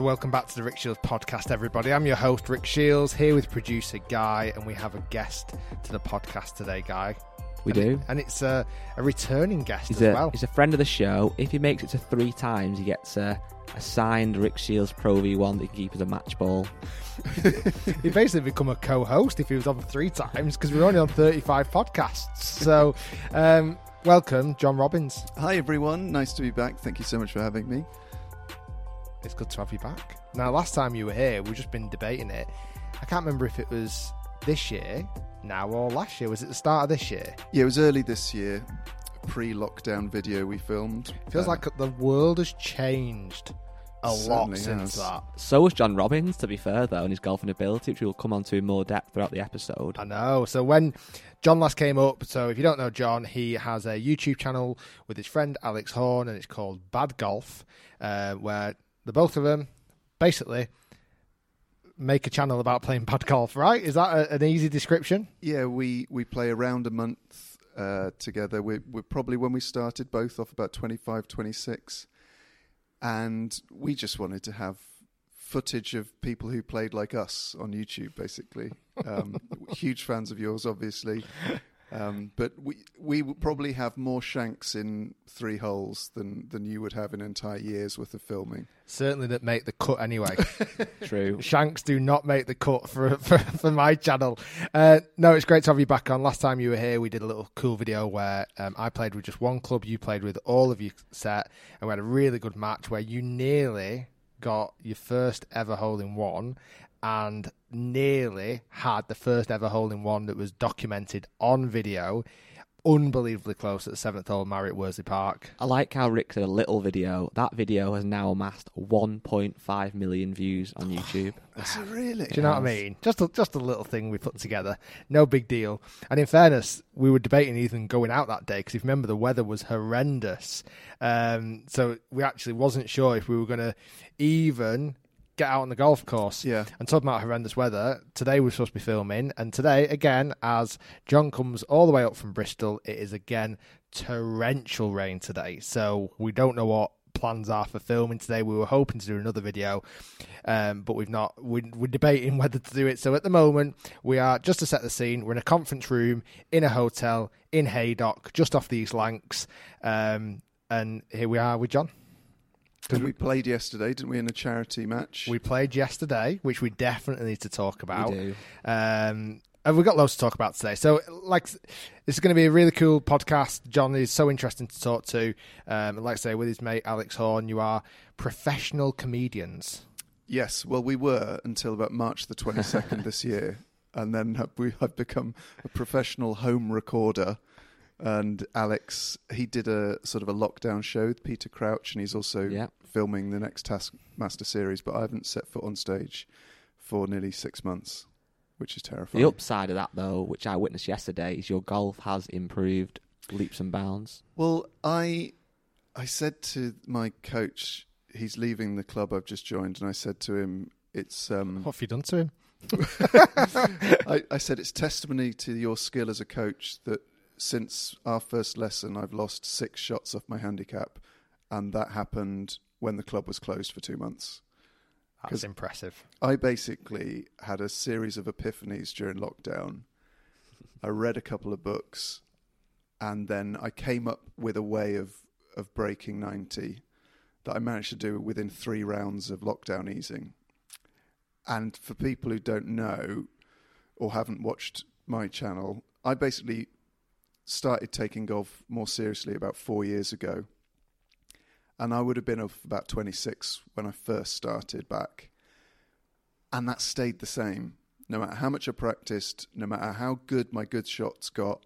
So, welcome back to the Rick Shiels podcast, everybody. I'm your host, Rick Shiels, here with producer Guy, and we have a guest to the podcast today, Guy. We And do. it- and it's a, a returning guest He's as a, well. he's a friend of the show. If he makes it to three times, he gets a, a signed Rick Shiels Pro V1 that he can keep as a match ball. He'd basically become a co-host if he was on three times because we're only on 35 podcasts. So, um, welcome, John Robbins. Hi everyone, nice to be back. Thank you so much for having me. It's good to have you back. Now, last time you were here, we've just been debating it. I can't remember if it was this year, now, or last year. Was it the start of this year? Yeah, it was early this year, pre-lockdown video we filmed. Feels Uh, like the world has changed a lot since has. that. So was John Robbins, to be fair, though, and his golfing ability, which we'll come on to in more depth throughout the episode. I know. So when John last came up, so if you don't know John, he has a YouTube channel with his friend Alex Horne, and it's called Bad Golf, uh, where the both of them basically make a channel about playing bad golf. Right? Is that a, an easy description? yeah, we we play around a month uh, together. We're, we're probably when we started both off about 25, 26. and we just wanted to have footage of people who played like us on YouTube, basically. Um, huge fans of yours, obviously. Um, but we we probably have more shanks in three holes than than you would have in an entire year's worth of filming. Certainly that make the cut anyway. True. Shanks do not make the cut for for, for my channel. Uh, no, it's great to have you back on. Last time you were here, we did a little cool video where um, I played with just one club, you played with all of your set, and we had a really good match where you nearly got your first ever hole in one and nearly had the first ever hole in one that was documented on video. Unbelievably close at the seventh hole, Marriott Worsley Park. I like how Rick did a little video. That video has now amassed 1.5 million views on YouTube. That's it, really. Do you know what I mean? Just a, just a little thing we put together. No big deal. And in fairness, we were debating even going out that day because if you remember, the weather was horrendous. Um, so we actually wasn't sure if we were going to even get out on the golf course. Yeah. And talking about horrendous weather, today we're supposed to be filming. And today, again, as John comes all the way up from Bristol, it is again torrential rain today. So we don't know what plans are for filming today. We were hoping to do another video, um, but we've not. We, we're debating whether to do it. So at the moment, we are just to set the scene. We're in a conference room in a hotel in Haydock, just off the East Lancs, um, and here we are with John. And we played yesterday, didn't we, in a charity match? We played yesterday, which we definitely need to talk about. We do. Um, and we've got loads to talk about today. So, like, this is going to be a really cool podcast. John is so interesting to talk to. Um, like I say, with his mate Alex Horne, you are professional comedians. Yes, well, we were until about March the 22nd this year. And then have- we have become a professional home recorder. And Alex, he did a sort of a lockdown show with Peter Crouch, and he's also Yeah. filming the next Taskmaster series. But I haven't set foot on stage for nearly six months, which is terrifying. The upside of that, though, which I witnessed yesterday, is your golf has improved leaps and bounds. Well, I I said to my coach, he's leaving the club I've just joined, and I said to him, it's um, What have you done to him? I, I said it's testimony to your skill as a coach that since our first lesson, I've lost six shots off my handicap, and that happened when the club was closed for two months. That's impressive. I basically had a series of epiphanies during lockdown. I read a couple of books, and then I came up with a way of of breaking ninety that I managed to do within three rounds of lockdown easing. And for people who don't know or haven't watched my channel, I basically started taking golf more seriously about four years ago. And I would have been of about 26 when I first started back. And that stayed the same. No matter how much I practiced, no matter how good my good shots got,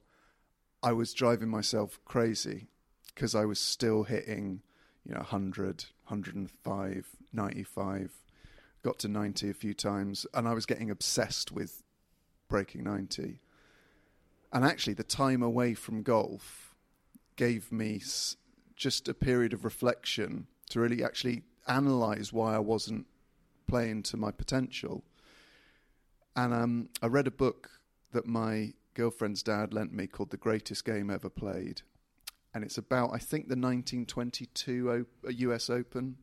I was driving myself crazy because I was still hitting, you know, 100, 105, 95, got to 90 a few times, and I was getting obsessed with breaking 90. And actually, the time away from golf gave me s- just a period of reflection to really actually analyze why I wasn't playing to my potential. And um, I read a book that my girlfriend's dad lent me called The Greatest Game Ever Played. And it's about, I think, the 1922 o- US Open.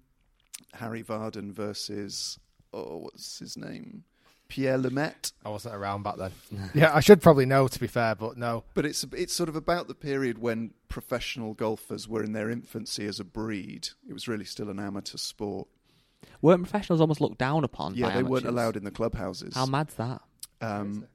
Harry Vardon versus, oh, what's his name? Pierre Lemaitre. I wasn't around back then. yeah, I should probably know to be fair, but no. But it's it's sort of about the period when professional golfers were in their infancy as a breed. It was really still an amateur sport. Weren't professionals almost looked down upon? Yeah, by they weren't allowed in the clubhouses. How mad's that? Um,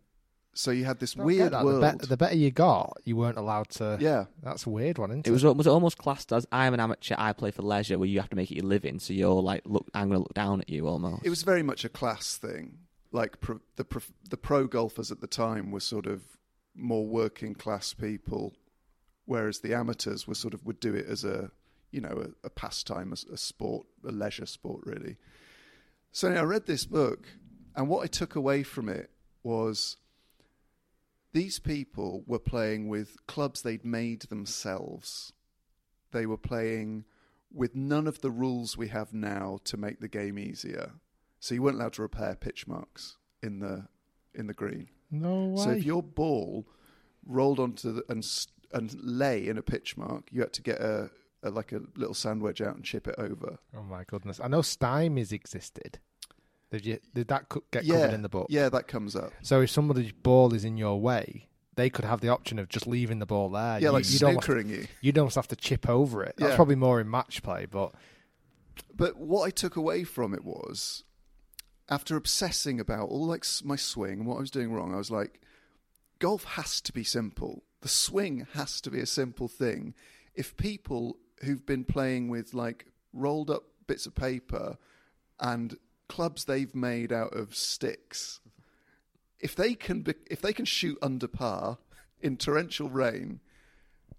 so you had this Don't weird that. world. The, bet- the better you got, you weren't allowed to. yeah, That's a weird one, isn't it? It was was it almost classed as I'm an amateur, I play for leisure, where you have to make it your living. So you're like, look, I'm going to look down at you almost. it was very much a class thing. Like pro, the pro, the pro golfers at the time were sort of more working class people, whereas the amateurs were sort of would do it as a you know a, a pastime, a, a sport, a leisure sport, really. So anyway, I read this book, and what I took away from it was these people were playing with clubs they'd made themselves. They were playing with none of the rules we have now to make the game easier. So you weren't allowed to repair pitch marks in the in the green. no way. So if your ball rolled onto the, and and lay in a pitch mark, you had to get a, a like a little sand wedge out and chip it over. oh my goodness! I know stymies existed. Did you? Did that co- get yeah, covered in the book? Yeah, that comes up. So if somebody's ball is in your way, they could have the option of just leaving the ball there. Yeah, you, like almost, snookering you. you'd almost have to chip over it. That's Yeah. probably more in match play, but But what I took away from it was, after obsessing about all like my swing and what I was doing wrong, I was like, golf has to be simple. The swing has to be a simple thing. If people who've been playing with like rolled up bits of paper and clubs they've made out of sticks, if they can be, if they can shoot under par in torrential rain,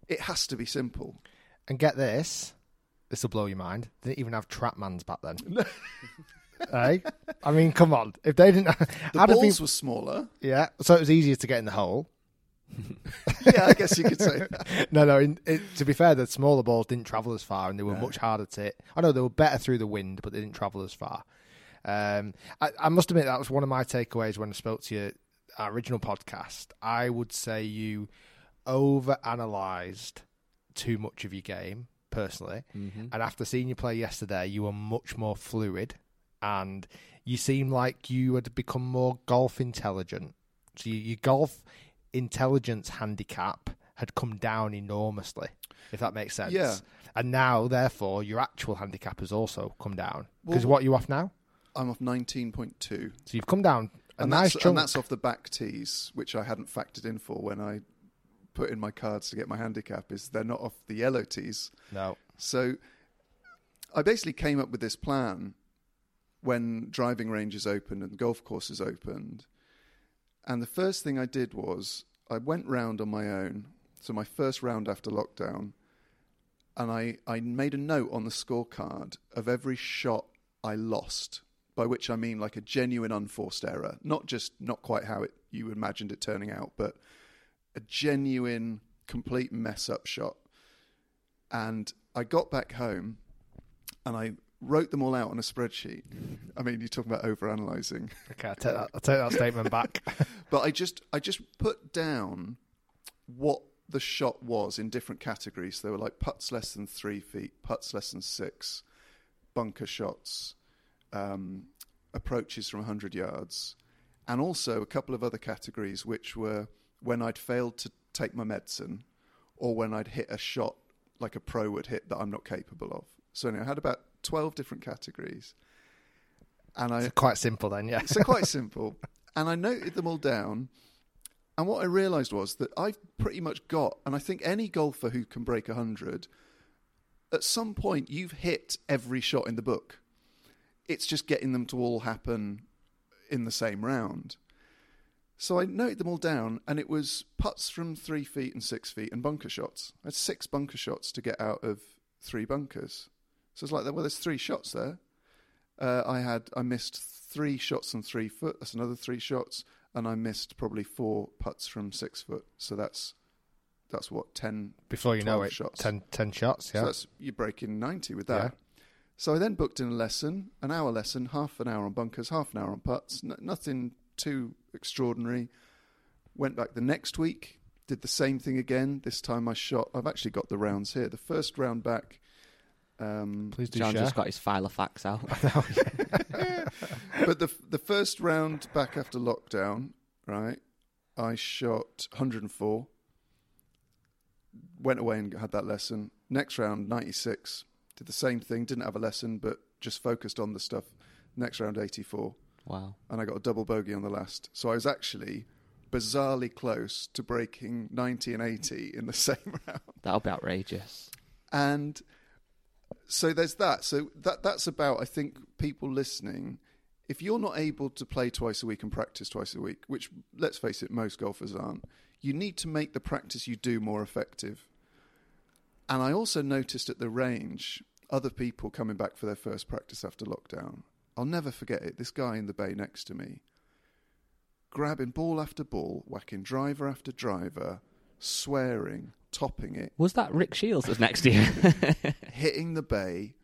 it has to be simple. and get this, this will blow your mind. They didn't even have TrackMans back then. hey, I mean, come on. If they didn't, The balls people- were smaller. yeah, so it was easier to get in the hole. yeah, I guess you could say. that. No, no. In, it, to be fair, the smaller balls didn't travel as far, and they were No. much harder to hit. I know they were better through the wind, but they didn't travel as far. Um, I, I must admit that was one of my takeaways when I spoke to you our original podcast. I would say you over analysed too much of your game personally, Mm-hmm. and after seeing you play yesterday, you were much more fluid, and you seem like you had become more golf intelligent. So you, your golf intelligence handicap had come down enormously, if that makes sense. Yeah. And now, therefore, your actual handicap has also come down. Because Well- what are you off now? I'm off 19.2. So you've come down a And, nice that's, chunk. and that's off the back tees, which I hadn't factored in for when I put in my cards to get my handicap, is they're not off the yellow tees. no. So I basically came up with this plan when driving ranges opened and golf courses opened. And the first thing I did was I went round on my own. So my first round after lockdown. And I, I made a note on the scorecard of every shot I lost, by which I mean like a genuine unforced error, not just not quite how it, you imagined it turning out, but a genuine complete mess up shot. And I got back home and I wrote them all out on a spreadsheet. I mean, you're talking about overanalyzing. Okay, I'll take that, I'll take that statement back. But I just I just put down what the shot was in different categories. There were like putts less than three feet, putts less than six, bunker shots, um, approaches from 100 yards, and also a couple of other categories, which were when I'd failed to take my medicine or when I'd hit a shot like a pro would hit that I'm not capable of. So anyway, I had about 12 different categories. And I, It's quite simple then, yeah. so quite simple. And I noted them all down. And what I realised was that I've pretty much got, and I think any golfer who can break 100, at some point you've hit every shot in the book. It's just getting them to all happen in the same round. So I noted them all down, and it was putts from three feet and six feet and bunker shots. I had six bunker shots to get out of three bunkers. So it's like, well, there's three shots there. Uh, I had I missed three shots from three foot. That's another three shots, and I missed probably four putts from six foot. So that's that's what ten Before you know it, shots. 10, 10 shots. Yeah. So that's you're breaking ninety with that. Yeah. So I then booked in a lesson, an hour lesson, half an hour on bunkers, half an hour on putts. N- nothing too extraordinary. Went back the next week, did the same thing again. This time I shot. I've actually got the rounds here. The first round back. Um, Please do John share. just got his file of facts out. but the the first round back after lockdown, right? I shot 104. Went away and had that lesson. Next round, 96. Did the same thing. Didn't have a lesson, but just focused on the stuff. Next round, 84, wow. and I got a double bogey on the last. So I was actually bizarrely close to breaking 90 and 80 in the same round. That'll be outrageous. And so there's that. So that that's about I think people listening. If you're not able to play twice a week and practice twice a week, which let's face it, most golfers aren't, you need to make the practice you do more effective. And I also noticed at the range other people coming back for their first practice after lockdown. I'll never forget it. This guy in the bay next to me, grabbing ball after ball, whacking driver after driver, swearing, topping it, Was that Rick Shiels that's next to you? hitting the bay,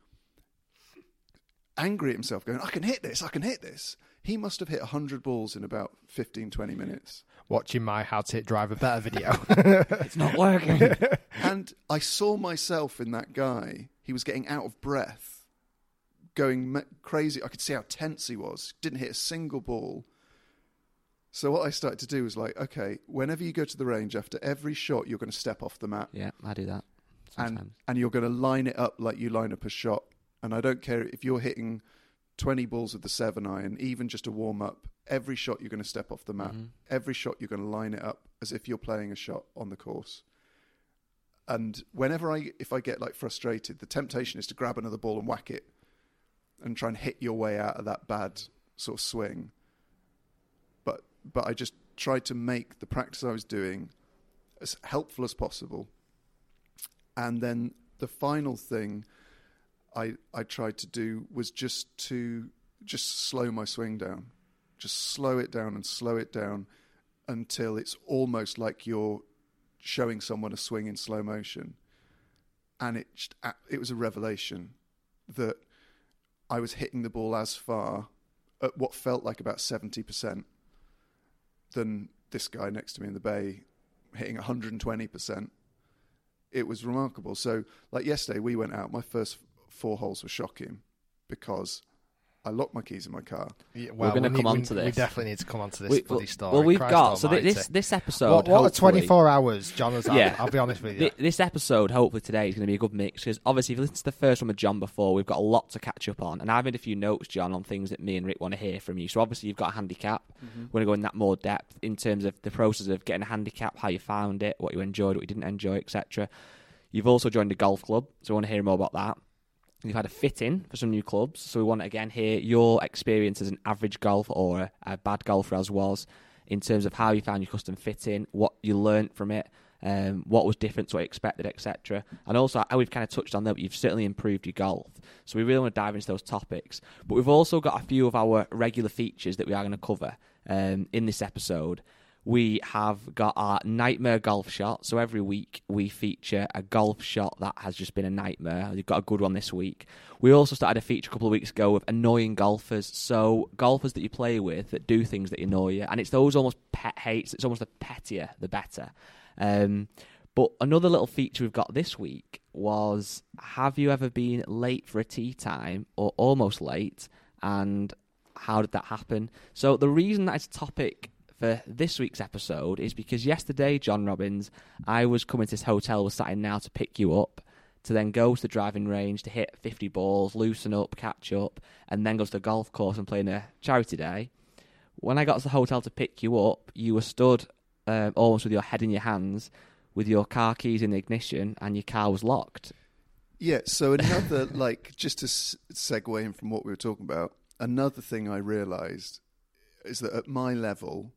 angry at himself, going, I can hit this, I can hit this. He must have hit 100 balls in about 15, 20 minutes. Watching my How to Hit Driver Better video. it's not working. And I saw myself in that guy. He was getting out of breath, going crazy. I could see how tense he was. Didn't hit a single ball. So what I started to do was like, okay, whenever you go to the range, after every shot, you're going to step off the mat. yeah, I do that and sometimes. and you're going to line it up like you line up a shot. And I don't care if you're hitting 20 balls with the seven iron, even just a warm up. Every shot you're going to step off the mat. Mhm. Every shot you're going to line it up as if you're playing a shot on the course. And whenever I, if I get like frustrated, the temptation is to grab another ball and whack it, and try and hit your way out of that bad sort of swing. But I just tried to make the practice I was doing as helpful as possible. And then the final thing I I tried to do was just to just slow my swing down. Just slow it down and slow it down until it's almost like you're showing someone a swing in slow motion. And it it was a revelation that I was hitting the ball as far at what felt like about 70% than this guy next to me in the bay hitting 120%. It was remarkable. So, like yesterday, we went out. My first four holes were shocking because I locked my keys in my car. Yeah, well, We're gonna we come need- on we- to We definitely need to come on to this We- bloody well, story. well, we've Christ got so almighty. th- this this episode. What, what are 24 hours, John? Has Yeah. I'll be honest with you. Th- This episode, hopefully today, is going to be a good mix because obviously, if you listen to the first one with John before, we've got a lot to catch up on, and I've made a few notes, John, on things that me and Rick want to hear from you. So obviously, you've got a handicap. Mm-hmm. We're going to go in that more depth in terms of the process of getting a handicap, how you found it, what you enjoyed, what you didn't enjoy, etc. You've also joined a golf club, so we want to hear more about that. You've had a fit in for some new clubs, so we want to again hear your experience as an average golfer or a, bad golfer as was, in terms of how you found your custom fit in, what you learnt from it, um, what was different to what you expected, etc. And also how we've kind of touched on that, but you've certainly improved your golf. So we really want to dive into those topics. But we've also got a few of our regular features that we are going to cover um, in this episode we have got our nightmare golf shot. So every week we feature a golf shot that has just been a nightmare. We've got a good one this week. We also started a feature a couple of weeks ago of annoying golfers. So golfers that you play with that do things that annoy you, and it's those almost pet hates. It's almost the pettier the better. Um, but another little feature we've got this week was: Have you ever been late for a tea time or almost late? And how did that happen? So the reason that it's a topic for this week's episode is because yesterday, John Robbins, I was coming to this hotel, was sat in now to pick you up, to then go to the driving range to hit 50 balls, loosen up, catch up, and then go to the golf course and play in a charity day. When I got to the hotel to pick you up, you were stood uh, almost with your head in your hands, with your car keys in the ignition, and your car was locked. Yeah, so another, like, just to s- segue in from what we were talking about, another thing I realised is that at my level,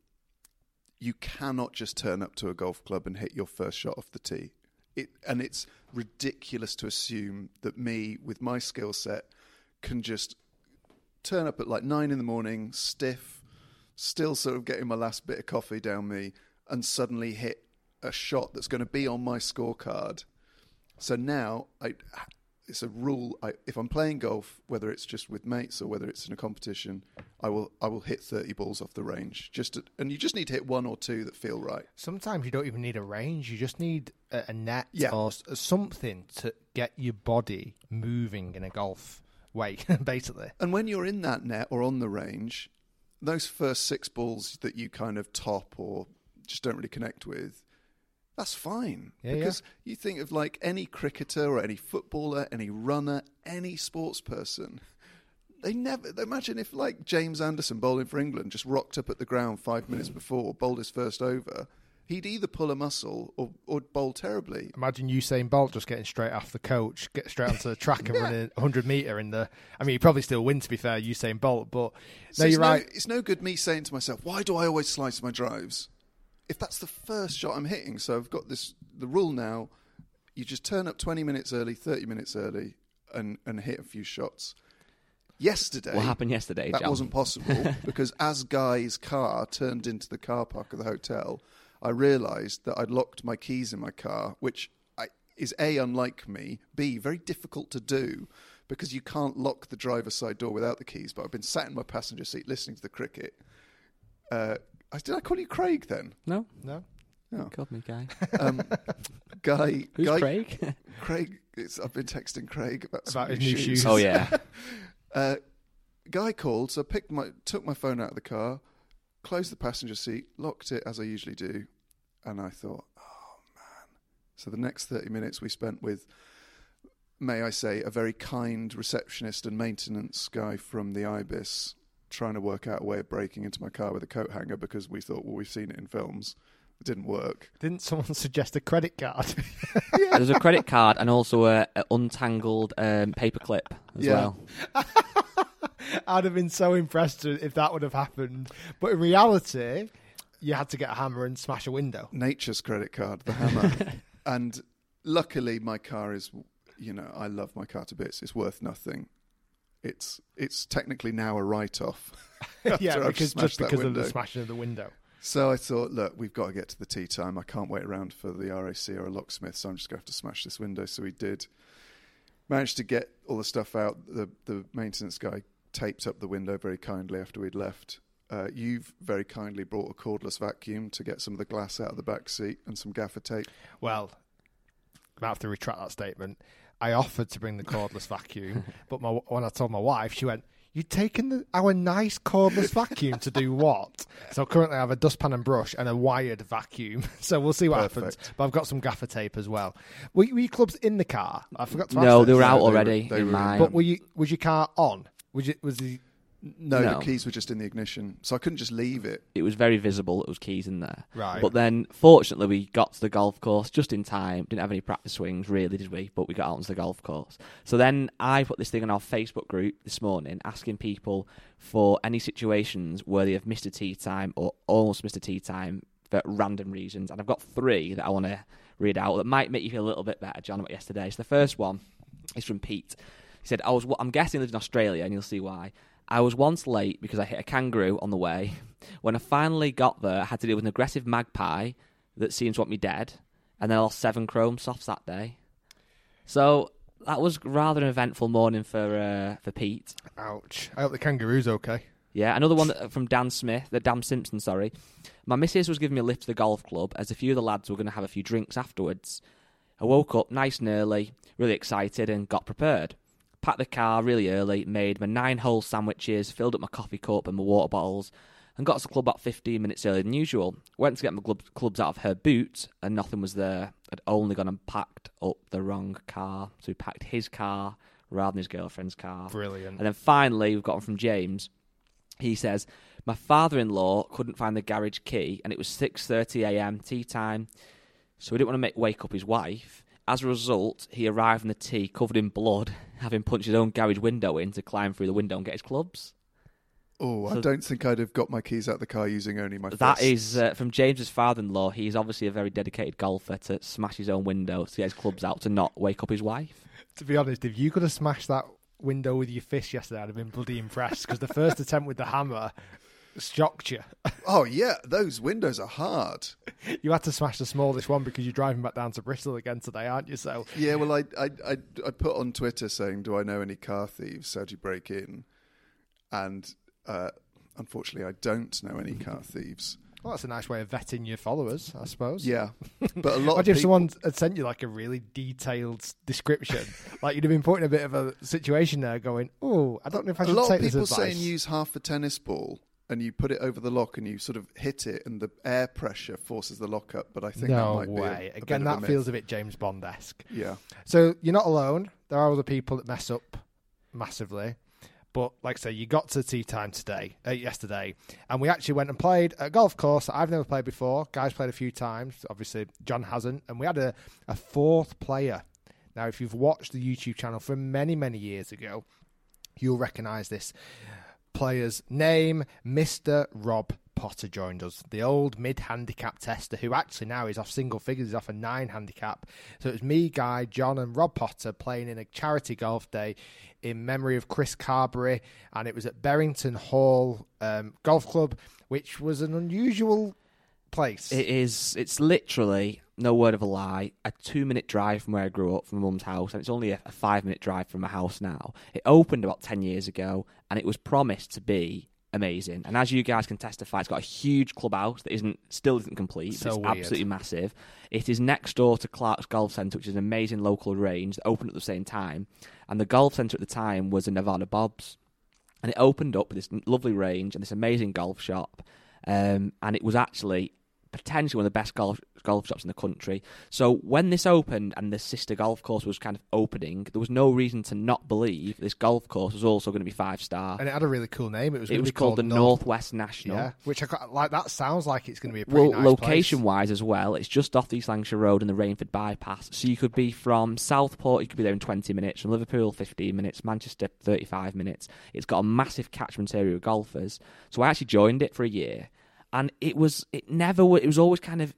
you cannot just turn up to a golf club and hit your first shot off the tee. It, and it's ridiculous to assume that me, with my skill set, can just turn up at like nine in the morning, stiff, still sort of getting my last bit of coffee down me, and suddenly hit a shot that's going to be on my scorecard. So now I, it's a rule. I, if I'm playing golf, whether it's just with mates or whether it's in a competition, I will I will hit 30 balls off the range. Just to, and you just need to hit one or two that feel right. Sometimes you don't even need a range. You just need a, a net Yeah. or s- something to get your body moving in a golf way, basically. And when you're in that net or on the range, those first six balls that you kind of top or just don't really connect with, that's fine. Yeah, yeah. because you think of like any cricketer or any footballer, any runner, any sports person. They never imagine if like James Anderson bowling for England just rocked up at the ground five minutes before, bowled his first over. He'd either pull a muscle or, or bowl terribly. Imagine Usain Bolt just getting straight off the coach, get straight onto the track and running 100 metre in the. I mean, he probably still win, to be fair, Usain Bolt, but So no, you're right. it's no good me saying to myself, why do I always slice my drives? If that's the first shot I'm hitting, so I've got this the rule now, you just turn up 20 minutes early, 30 minutes early, and, and hit a few shots. Yesterday, What happened yesterday, that John? wasn't possible because as Guy's car turned into the car park of the hotel, I realised that I'd locked my keys in my car, which I, is a unlike me, b very difficult to do because you can't lock the driver's side door without the keys. But I've been sat in my passenger seat listening to the cricket. Uh, I, did I call you Craig then? No, No? Oh. called me guy. Um, Guy, Who's Guy, Craig? Craig. It's, I've been texting Craig about, some About his new shoes. oh yeah. Uh, guy called, so I picked my took my phone out of the car, closed the passenger seat, locked it as I usually do, and I thought, oh man. So the next thirty minutes we spent with, may I say, a very kind receptionist and maintenance guy from the Ibis, trying to work out a way of breaking into my car with a coat hanger because we thought, well, we've seen it in films. It didn't work. Didn't someone suggest a credit card? yeah. There's a credit card and also a, a untangled um, paperclip as Yeah. well. I'd have been so impressed if that would have happened. But in reality, you had to get a hammer and smash a window. nature's credit card, the hammer. and luckily, my car is, you know, I love my car to bits. It's worth nothing. It's it's technically now a write off. yeah, because just because of the smashing of the window. So I thought, look, we've got to get to the tea time. I can't wait around for the RAC or a locksmith, so I'm just going to have to smash this window. So we did. Managed to get all the stuff out. The the maintenance guy taped up the window very kindly after we'd left. Uh, you've very kindly brought a cordless vacuum to get some of the glass out of the back seat and some gaffer tape. Well, I have to retract that statement. I offered to bring the cordless vacuum, but my, when I told my wife, she went, "You've taken the, our nice cordless vacuum to do what?" So currently, I have a dustpan and brush and a wired vacuum. So we'll see what happens. But I've got some gaffer tape as well. Were, were your clubs in the car? I forgot to ask. No, this. they were No, out they were- already they in were- mine. But were you? Was your car on? Was it? Was the? No, No. the keys were just in the ignition, so I couldn't just leave it. it was very visible. It was keys in there. Right. But then, fortunately, we got to the golf course just in time. Didn't have any practice swings, really, did we? But we got out onto the golf course. So then I put this thing on our Facebook group this morning, asking people for any situations where they have missed a tea time or almost missed a tea time for random reasons. And I've got three that I want to read out that might make you feel a little bit better, John, about yesterday. So the first one is from Pete. He said, "I was. I'm guessing he lives in Australia, and you'll see why." I was once late because I hit a kangaroo on the way. When I finally got there, I had to deal with an aggressive magpie that seemed to want me dead, and then I lost seven chrome softs that day. So that was rather an eventful morning for uh, for Pete. Ouch! I hope the kangaroo's okay. Yeah, another one that, from Dan Smith, the Dan Simpson, sorry. My missus was giving me a lift to the golf club as a few of the lads were going to have a few drinks afterwards. I woke up nice and early, really excited, and got prepared. Packed the car really early, made my nine hole sandwiches, filled up my coffee cup and my water bottles, and got to the club about 15 minutes earlier than usual. Went to get my club, clubs out of her boot, and nothing was there. I'd only gone and packed up the wrong car. So he packed his car rather than his girlfriend's car. Brilliant. And then finally, we've got one from James. He says, My father-in-law couldn't find the garage key, and it was 6:30 a.m. tea time, so he didn't want to make wake up his wife. As a result, he arrived in the tea covered in blood, having punched his own garage window in to climb through the window and get his clubs. Oh, I don't think I'd have got my keys out of the car using only my That fists. is uh, from James's father-in-law. He's obviously a very dedicated golfer to smash his own window to get his clubs out to not wake up his wife. To be honest, if you could have smashed that window with your fist yesterday, I'd have been bloody impressed because the first attempt with the hammer shocked you. Oh yeah, those windows are hard. You had to smash the smallest one because you're driving back down to Bristol again today, aren't you? So Yeah, well, I, I I I put on Twitter saying, "Do I know any car thieves? How do you break in?" And uh, unfortunately, I don't know any car thieves. well, that's a nice way of vetting your followers, I suppose. Yeah, but a lot Imagine of if people, someone had sent you like a really detailed description, like you'd have been put in a bit of a situation there, going, "Oh, I don't know if I a should take this advice." A lot of people advice." saying use half a tennis ball and you put it over the lock and you sort of hit it and the air pressure forces the lock up. But I think no that might way. be a, a Again, that a feels a bit James Bond esque. yeah. So you're not alone. There are other people that mess up massively. But like I say, you got to tea time today, uh, yesterday, and we actually went and played a golf course that I've never played before. Guys played a few times. Obviously, John hasn't, and we had a, a fourth player. Now, if you've watched the YouTube channel from many, many years ago, you'll recognise this player's name. Mr. Rob Potter joined us, the old mid handicap tester who actually now is off single figures, he's off a nine handicap. So it was me, Guy, John, and Rob Potter playing in a charity golf day in memory of Chris Carberry, and it was at Berrington Hall um, Golf Club, which was an unusual place. It is. It's literally no word of a lie. A two-minute drive from where I grew up, from mum's house, and it's only a, a five-minute drive from my house now. It opened about ten years ago, and it was promised to be amazing. And as you guys can testify, it's got a huge clubhouse that isn't still isn't complete. So it's weird. absolutely massive. It is next door to Clark's Golf Centre, which is an amazing local range that opened at the same time. And the golf centre at the time was a Nevada Bob's and it opened up with this lovely range and this amazing golf shop. Um, and it was actually potentially one of the best golf golf shops in the country. So when this opened and the sister golf course was kind of opening, there was no reason to not believe this golf course was also going to be five star. and it had a really cool name. It was, It was be called the North- Northwest National. Yeah, which I got, like. That sounds like it's going to be a pretty Well, nice location place. wise as well, it's just off the East Lancashire Road and the Rainford bypass. So you could be from Southport, you could be there in 20 minutes, from Liverpool 15 minutes, Manchester 35 minutes. It's got a massive catchment area of golfers. So I actually joined it for a year, and it was it never it was always kind of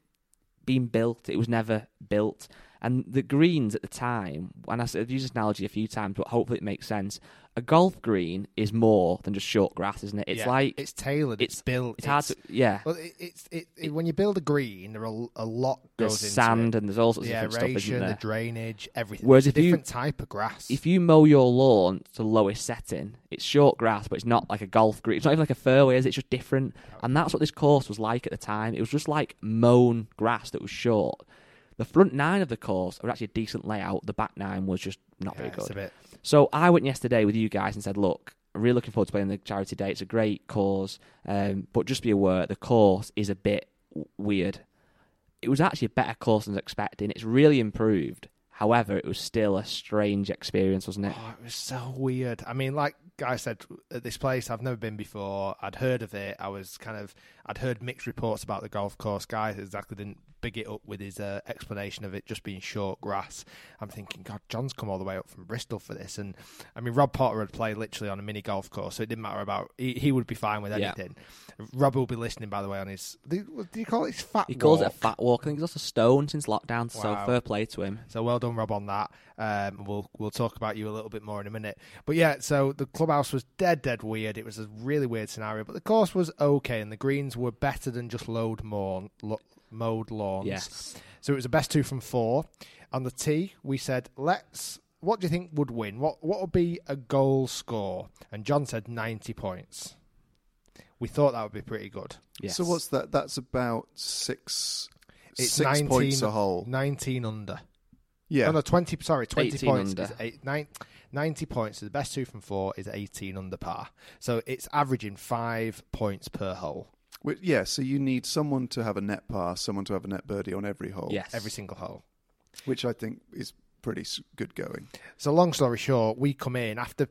being built. It was never built. And the greens at the time, and I've used this analogy a few times, but hopefully it makes sense. A golf green is more than just short grass, isn't it? It's Yeah, like it's tailored. It's, it's- built. it's hard to yeah. Well, it, it's it, it, when you build a green, there are a lot There's goes into sand it. and there's all sorts the of different stuff, isn't aeration, the drainage, everything. Whereas it's if a you- type of grass. If you mow your lawn to the lowest setting, it's short grass, but it's not like a golf green. It's not even like a fairway, is it? It's just different. And that's what this course was like at the time. It was just like mown grass that was short. The front nine of the course were actually a decent layout. The back nine was just not yeah, very it's good. a bit. So I went yesterday with you guys and said, look, I'm really looking forward to playing the charity day. It's a great cause, um, but just be aware the course is a bit w- weird. It was actually a better course than I was expecting. It's really improved. However, it was still a strange experience, wasn't it? Oh, it was so weird. I mean, like I said, at this place I've never been before. I'd heard of it. I was kind of, I'd heard mixed reports about the golf course. Guy exactly didn't big it up with his uh, explanation of it just being short grass. I'm thinking, God, John's come all the way up from Bristol for this, and I mean, Rob Potter had played literally on a mini golf course, so it didn't matter about. He, he would be fine with Yeah. anything. Rob will be listening, by the way, on his. Do do you call it his fat? He calls it a walk? fat walk. I think he's also stoned since lockdown, so Wow. fair play to him. So well done, Rob, on that. Um, we'll we'll talk about you a little bit more in a minute. But yeah, so the clubhouse was dead, dead weird. It was a really weird scenario, but the course was okay, and the greens were better than just load more mowed lawns. Yes. So it was a best two from four. On the tee, we said, let's. What do you think would win? What what would be a goal score? And John said ninety points. We thought that would be pretty good. Yes. So what's that? That's about six It's six 19, points a hole. 19 under. Yeah. No, no, 20, sorry, 20 points. under. Is eight, nine, 90 points. So the best two from four is 18 under par. So it's averaging five points per hole, Wh- yeah. So you need someone to have a net pass, someone to have a net birdie on every hole. Yes. every single hole. Which I think is pretty good going. So long story short, we come in after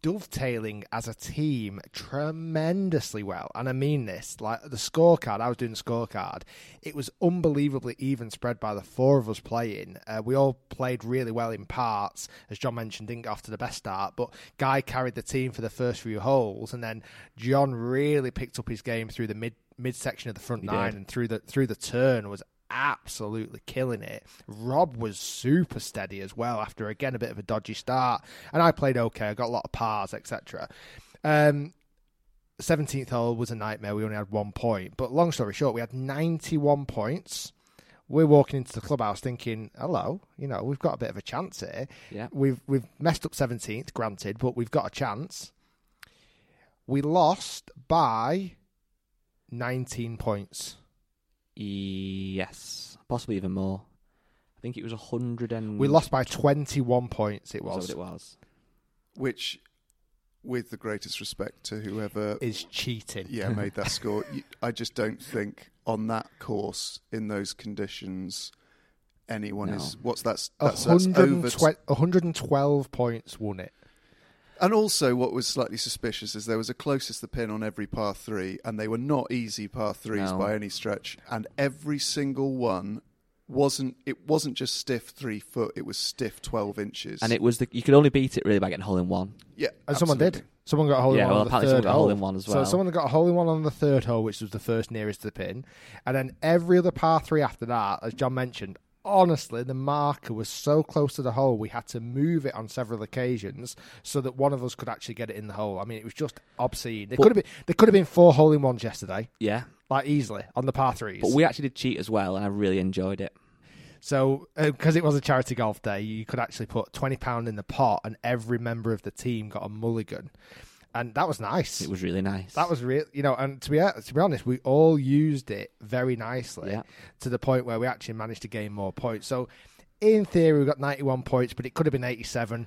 dovetailing as a team tremendously well. And I mean this, like the scorecard, I was doing the scorecard, it was unbelievably even spread by the four of us playing. Uh, we all played really well in parts, as John mentioned, didn't get off to the best start, but Guy carried the team for the first few holes, and then John really picked up his game through the mid midsection of the front He nine did. and through the through the turn was absolutely killing it. Rob was super steady as well after again a bit of a dodgy start, and I played okay. I got a lot of pars, etc. Um, 17th hole was a nightmare. We only had one point, but long story short, we had 91 points. We're walking into the clubhouse thinking, "Hello, you know, we've got a bit of a chance here. Yeah. We've we've messed up 17th, granted, but we've got a chance." We lost by 19 points. Yes, possibly even more. I think it was a hundred and. We lost by 21 points, it Was was. that what it was. Which, with the greatest respect to whoever Is cheating. yeah made that score, you, I just don't think on that course in those conditions anyone No. is. What's that? That's, that's over. 120 112 points won it. And also, what was slightly suspicious is there was a closest the pin on every par three, and they were not easy par threes No. by any stretch. And every single one wasn't. It wasn't just stiff three foot; it was stiff twelve inches. And it was the you could only beat it really by getting a hole in one. yeah, And someone did. absolutely. Someone got a hole Yeah, in one well, on the apparently third someone got a hole. hole in one as well. So someone got a hole in one on the third hole, which was the first nearest to the pin, and then every other par three after that, as John mentioned. Honestly, the marker was so close to the hole, we had to move it on several occasions so that one of us could actually get it in the hole. I mean, it was just obscene. There But- could have been there could have been four hole in ones yesterday, Yeah, like easily on the par threes. but we actually did cheat as well, and I really enjoyed it. So, uh, because it was a charity golf day, you could actually put twenty pound in the pot, and every member of the team got a mulligan, and that was nice. It was really nice. that was real, you know. And to be to be honest, we all used it very nicely Yeah. to the point where we actually managed to gain more points. So, in theory, we got ninety one points, but it could have been eighty seven.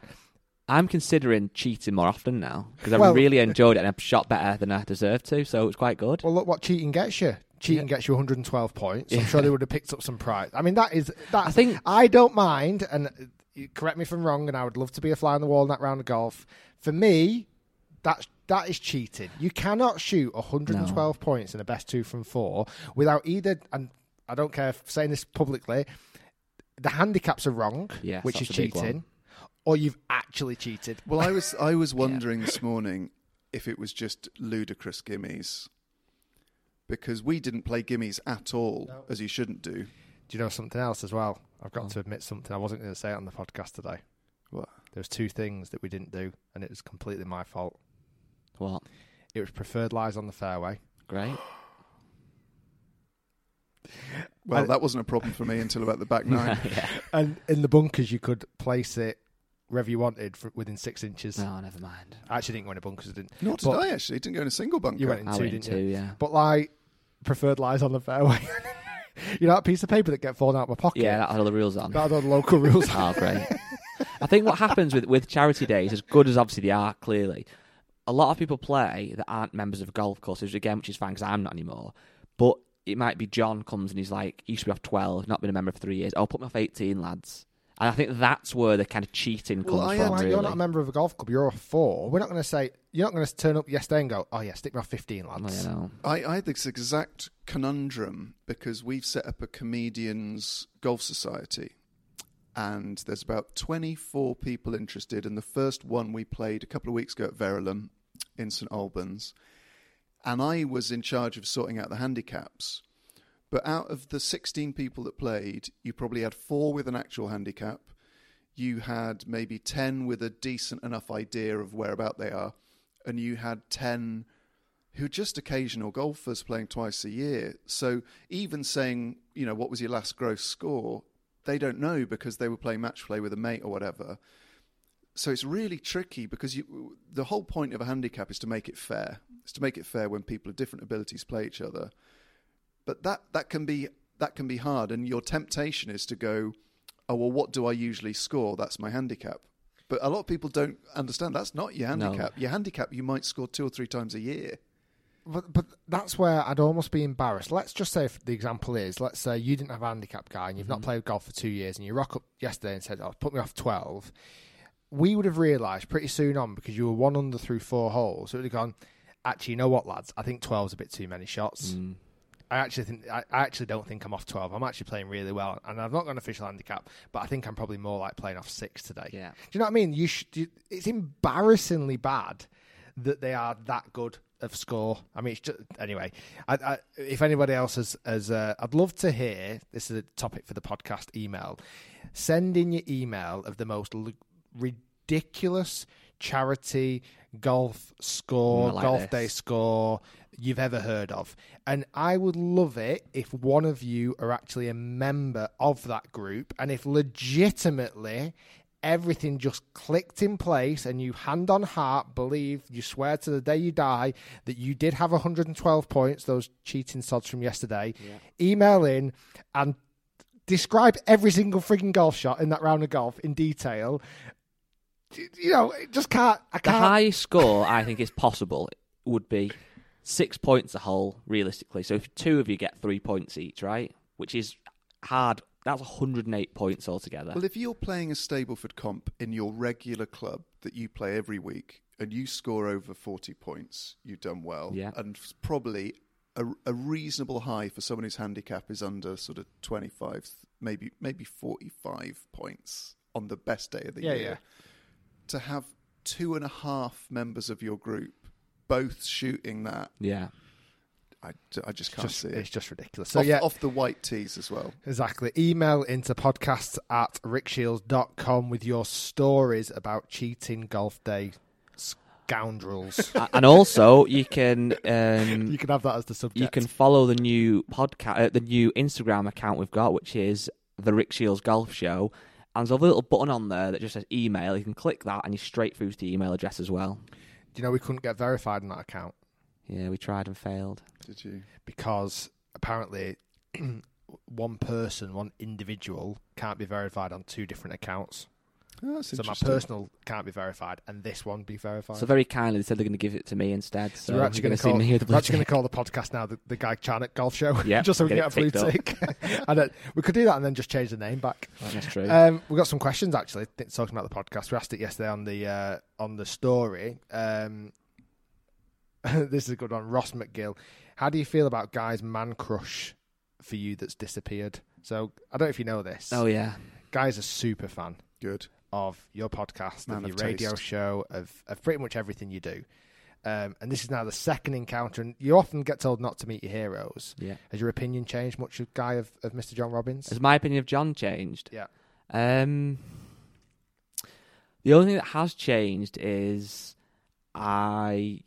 I'm considering cheating more often now because I Well- really enjoyed it and I've shot better than I deserved to, so it's quite good. Well, look what cheating gets you. Cheating gets you 112 points. I'm sure they would have picked up some prize. I mean, that is that. I think- I don't mind, and uh, correct me if I'm wrong, and I would love to be a fly on the wall in that round of golf. For me, that's that is cheating. You cannot shoot 112 points in a best two from four without either. And I don't care if I'm saying this publicly. The handicaps are wrong, Yes, which is that's a big cheating, or you've actually cheated. Well, I was I was wondering this morning if it was just ludicrous gimmies because we didn't play gimmies at all, as you shouldn't do. Do you know something else as well? I've got Oh. to admit something. I wasn't going to say it on the podcast today. What? There was two things that we didn't do, and it was completely my fault. What? It was preferred lies on the fairway. Great. Well, I- that wasn't a problem for me until about the back nine. yeah. And in the bunkers, you could place it wherever you wanted for within six inches. No, never mind. I actually didn't go in the bunkers. I didn't. Not did But- I actually. Didn't go in a single bunker. You went in I two, went in didn't two, you? yeah. But like preferred lies on the fairway. you know that piece of paper that get fallen out of my pocket. Yeah, that had all the rules on. that had all the local rules. Oh, great. I think what happens with, with charity days, as good as obviously they are, clearly, a lot of people play that aren't members of golf courses, again, which is fine because I'm not anymore. But it might be John comes and he's like, he used to be off 12, not been a member for three years. I'll put me off 18, lads. And I think that's where the kind of cheating Well, comes I from, am- Like, really. You're not a member of a golf club. You're a four. We're not going to say you're not going to turn up yesterday and go, "Oh yeah, stick me off 15, Well, lads." you know. I, I had this exact conundrum because we've set up a comedians golf society, and there's about 24 people interested. And the first one we played a couple of weeks ago at Verulam in St Albans, and I was in charge of sorting out the handicaps. But out of the 16 people that played, you probably had four with an actual handicap. You had maybe 10 with a decent enough idea of whereabout they are, and you had 10 who are just occasional golfers playing twice a year. So even saying, you know, what was your last gross score, they don't know because they were playing match play with a mate or whatever. So it's really tricky because you, the whole point of a handicap is to make it fair. It's to make it fair when people of different abilities play each other. But that, that can be that can be hard, and your temptation is to go, oh well, what do I usually score? That's my handicap. But a lot of people don't understand that's not your No. handicap. Your handicap you might score two or three times a year. But, but that's where I'd almost be embarrassed. Let's just say if the example is, let's say you didn't have a handicap guy and you've not played golf for two years and you rock up yesterday and said, "Oh, put me off 12. we would have realised pretty soon on because you were one under through four holes. So it would have gone. Actually, you know what, lads? I think 12's a bit too many shots. Mm. I actually think I, I actually don't think I'm off 12. I'm actually playing really well, and I've not got an official handicap, but I think I'm probably more like playing off six today. Yeah. Do you know what I mean? You, sh- you it's embarrassingly bad that they are that good of score. I mean, it's just anyway. I, I, if anybody else has, has uh, I'd love to hear. This is a topic for the podcast email. Send in your email of the most l- ridiculous charity golf score, like golf this. day score you've ever heard of. And I would love it if one of you are actually a member of that group and if legitimately everything just clicked in place and you hand on heart believe you swear to the day you die that you did have 112 points those cheating sods from yesterday email in and describe every single frigging golf shot in that round of golf in detail you know it just can't i The can't highest score I think is possible would be six points a hole, realistically. So if two of you get three points each, right? Which is hard. That's 108 points altogether. Well, if you're playing a Stableford comp in your regular club that you play every week and you score over 40 points, you've done well. Yeah. And probably a, a reasonable high for someone whose handicap is under sort of 25, maybe maybe 45 points on the best day of the Yeah, year. yeah. To have two and a half members of your group both shooting that, yeah. I, I just can't just, see it's just ridiculous so off, yeah off the white tees as well. Exactly. Email into podcasts at rickshiels.com with your stories about cheating golf day scoundrels. And also, you can um, you can have that as the subject. you can follow the new podcast, uh, the new Instagram account we've got, which is the Rick Shiels Golf Show. And there's a little button on there that just says email. You can click that, and you're straight through to the email address as well. Do you know we couldn't get verified on that account Yeah, we tried and failed. Did you? because apparently one person, one individual, can't be verified on two different accounts. Oh, that's So my personal can't be verified, and this one be verified. So very kindly, they said they're going to give it to me instead. So, So we're actually going going to to call. see me with the We're actually going to call the podcast now the, the Guy Charnock Golf Show. Yep, just so we get get a blue it tick. and then, we could do that and then just change the name back. tick. That's true. Um, we got some questions actually talking about the podcast. We asked it yesterday on the uh, on the story. Um, this is a good one. Ross McGill, how do you feel about Guy's man crush for you that's disappeared? So I don't know if you know this. oh yeah, Guy's a super fan Good. of your podcast, Man of your of radio taste. show, of of pretty much everything you do. Um, and this is now the second encounter, and you often get told not to meet your heroes. yeah. Has your opinion changed much, of Guy of, of Mr. John Robins? Has my opinion of John changed? Yeah. Um, the only thing that has changed is I